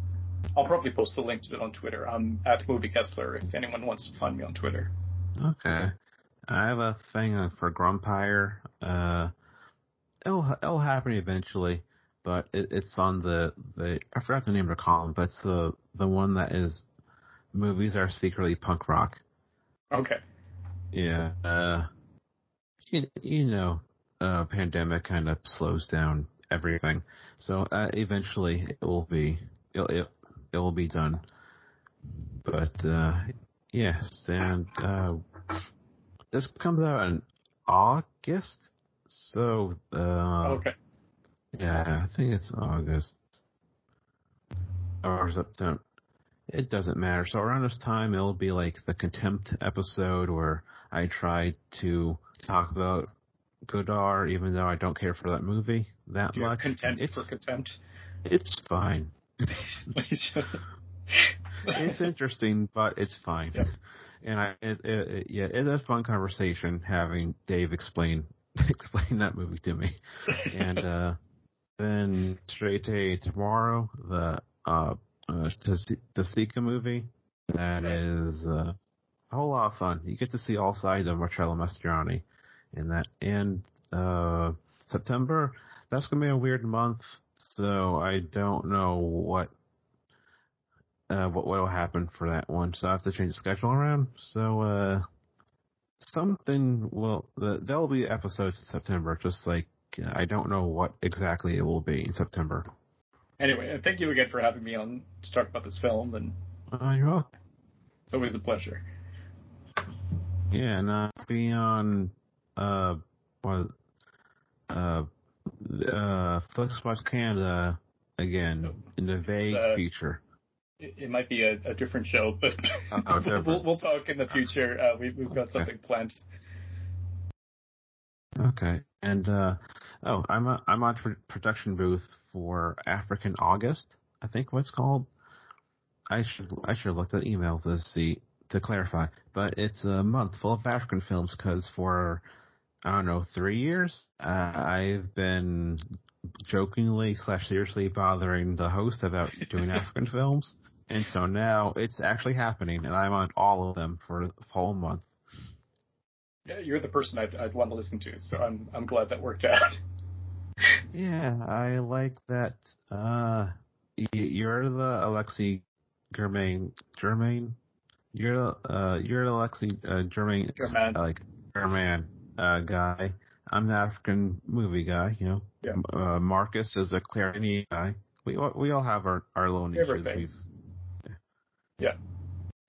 I'll probably post the link to it on Twitter. I'm at Movie Kessler if anyone wants to find me on Twitter. Okay. I have a thing for Grumpire. Uh, it'll it'll happen eventually, but it, it's on the the I forgot the name of the column, but it's the the one that is movies are secretly punk rock. Okay. Yeah. Uh, you, you know, uh, pandemic kind of slows down everything, so uh, eventually it will be it it, it will be done. But uh, yes, and uh, this comes out in August, so uh, okay. Yeah, I think it's August or September. It doesn't matter. So around this time, it'll be like the contempt episode where I try to talk about Godard, even though I don't care for that movie that Do you much. have contempt it's, for contempt? It's fine. it's interesting, but it's fine. Yep. And I, it, it, it, yeah, it's a fun conversation having Dave explain explain that movie to me. and uh, then straight to tomorrow, the uh, uh, the Sica movie. That is uh, a whole lot of fun. You get to see all sides of Marcello Mastroianni in that. And uh, September, that's gonna be a weird month. So I don't know what uh, what will happen for that one. So I have to change the schedule around. So uh, something will there will be episodes in September. Just like I don't know what exactly it will be in September. Anyway, thank you again for having me on to talk about this film, and uh, you're welcome. It's always a pleasure. Yeah, and I'll be on uh, uh, uh, Flixbus Canada again in the vague uh, future. It, it, might be a, a different show, but oh, we'll, we'll, talk in the future. Uh, we, have got something okay. planned. Okay, and uh, oh, I'm a, I'm on production booth for African August. I think what's called. I should I should look at email to see to clarify, but it's a month full of African films because for I don't know three years uh, I've been jokingly slash seriously bothering the host about doing African films, and so now it's actually happening, and I'm on all of them for the whole month. Yeah, you're the person I'd, I'd want to listen to, so I'm I'm glad that worked out. yeah, I like that. Uh, you're the Alexi Germain Germain. You're uh you're the Alexi uh, Germain Germain. like Germain uh guy. I'm the African movie guy. You know. Yeah. Uh, Marcus is a clarinet guy. We we all have our our little niches. Yeah. yeah.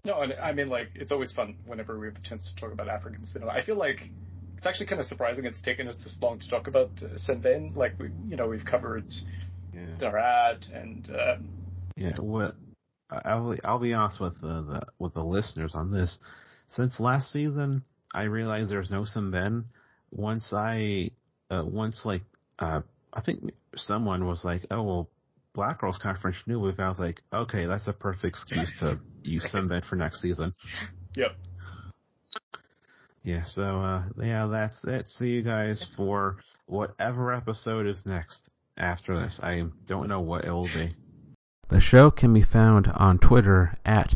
No, and I mean, like, it's always fun whenever we have a chance to talk about African cinema. I feel like it's actually kind of surprising it's taken us this long to talk about uh, Sembène. Like, we, you know, we've covered yeah. Darad and. Um, yeah, what I'll I'll be honest with the, the with the listeners on this. Since last season, I realized there's no Sembène. Once I uh, once like uh, I think someone was like, "Oh well, Black Girls Conference New Wave, I was like, okay, that's a perfect excuse to use Sembène for next season. Yep. Yeah, so uh, yeah, that's it. See you guys for whatever episode is next after this. I don't know what it will be. The show can be found on Twitter at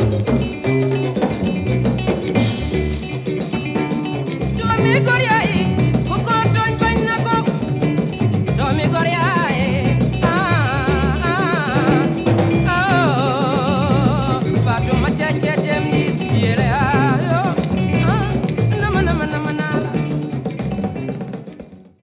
Gregoria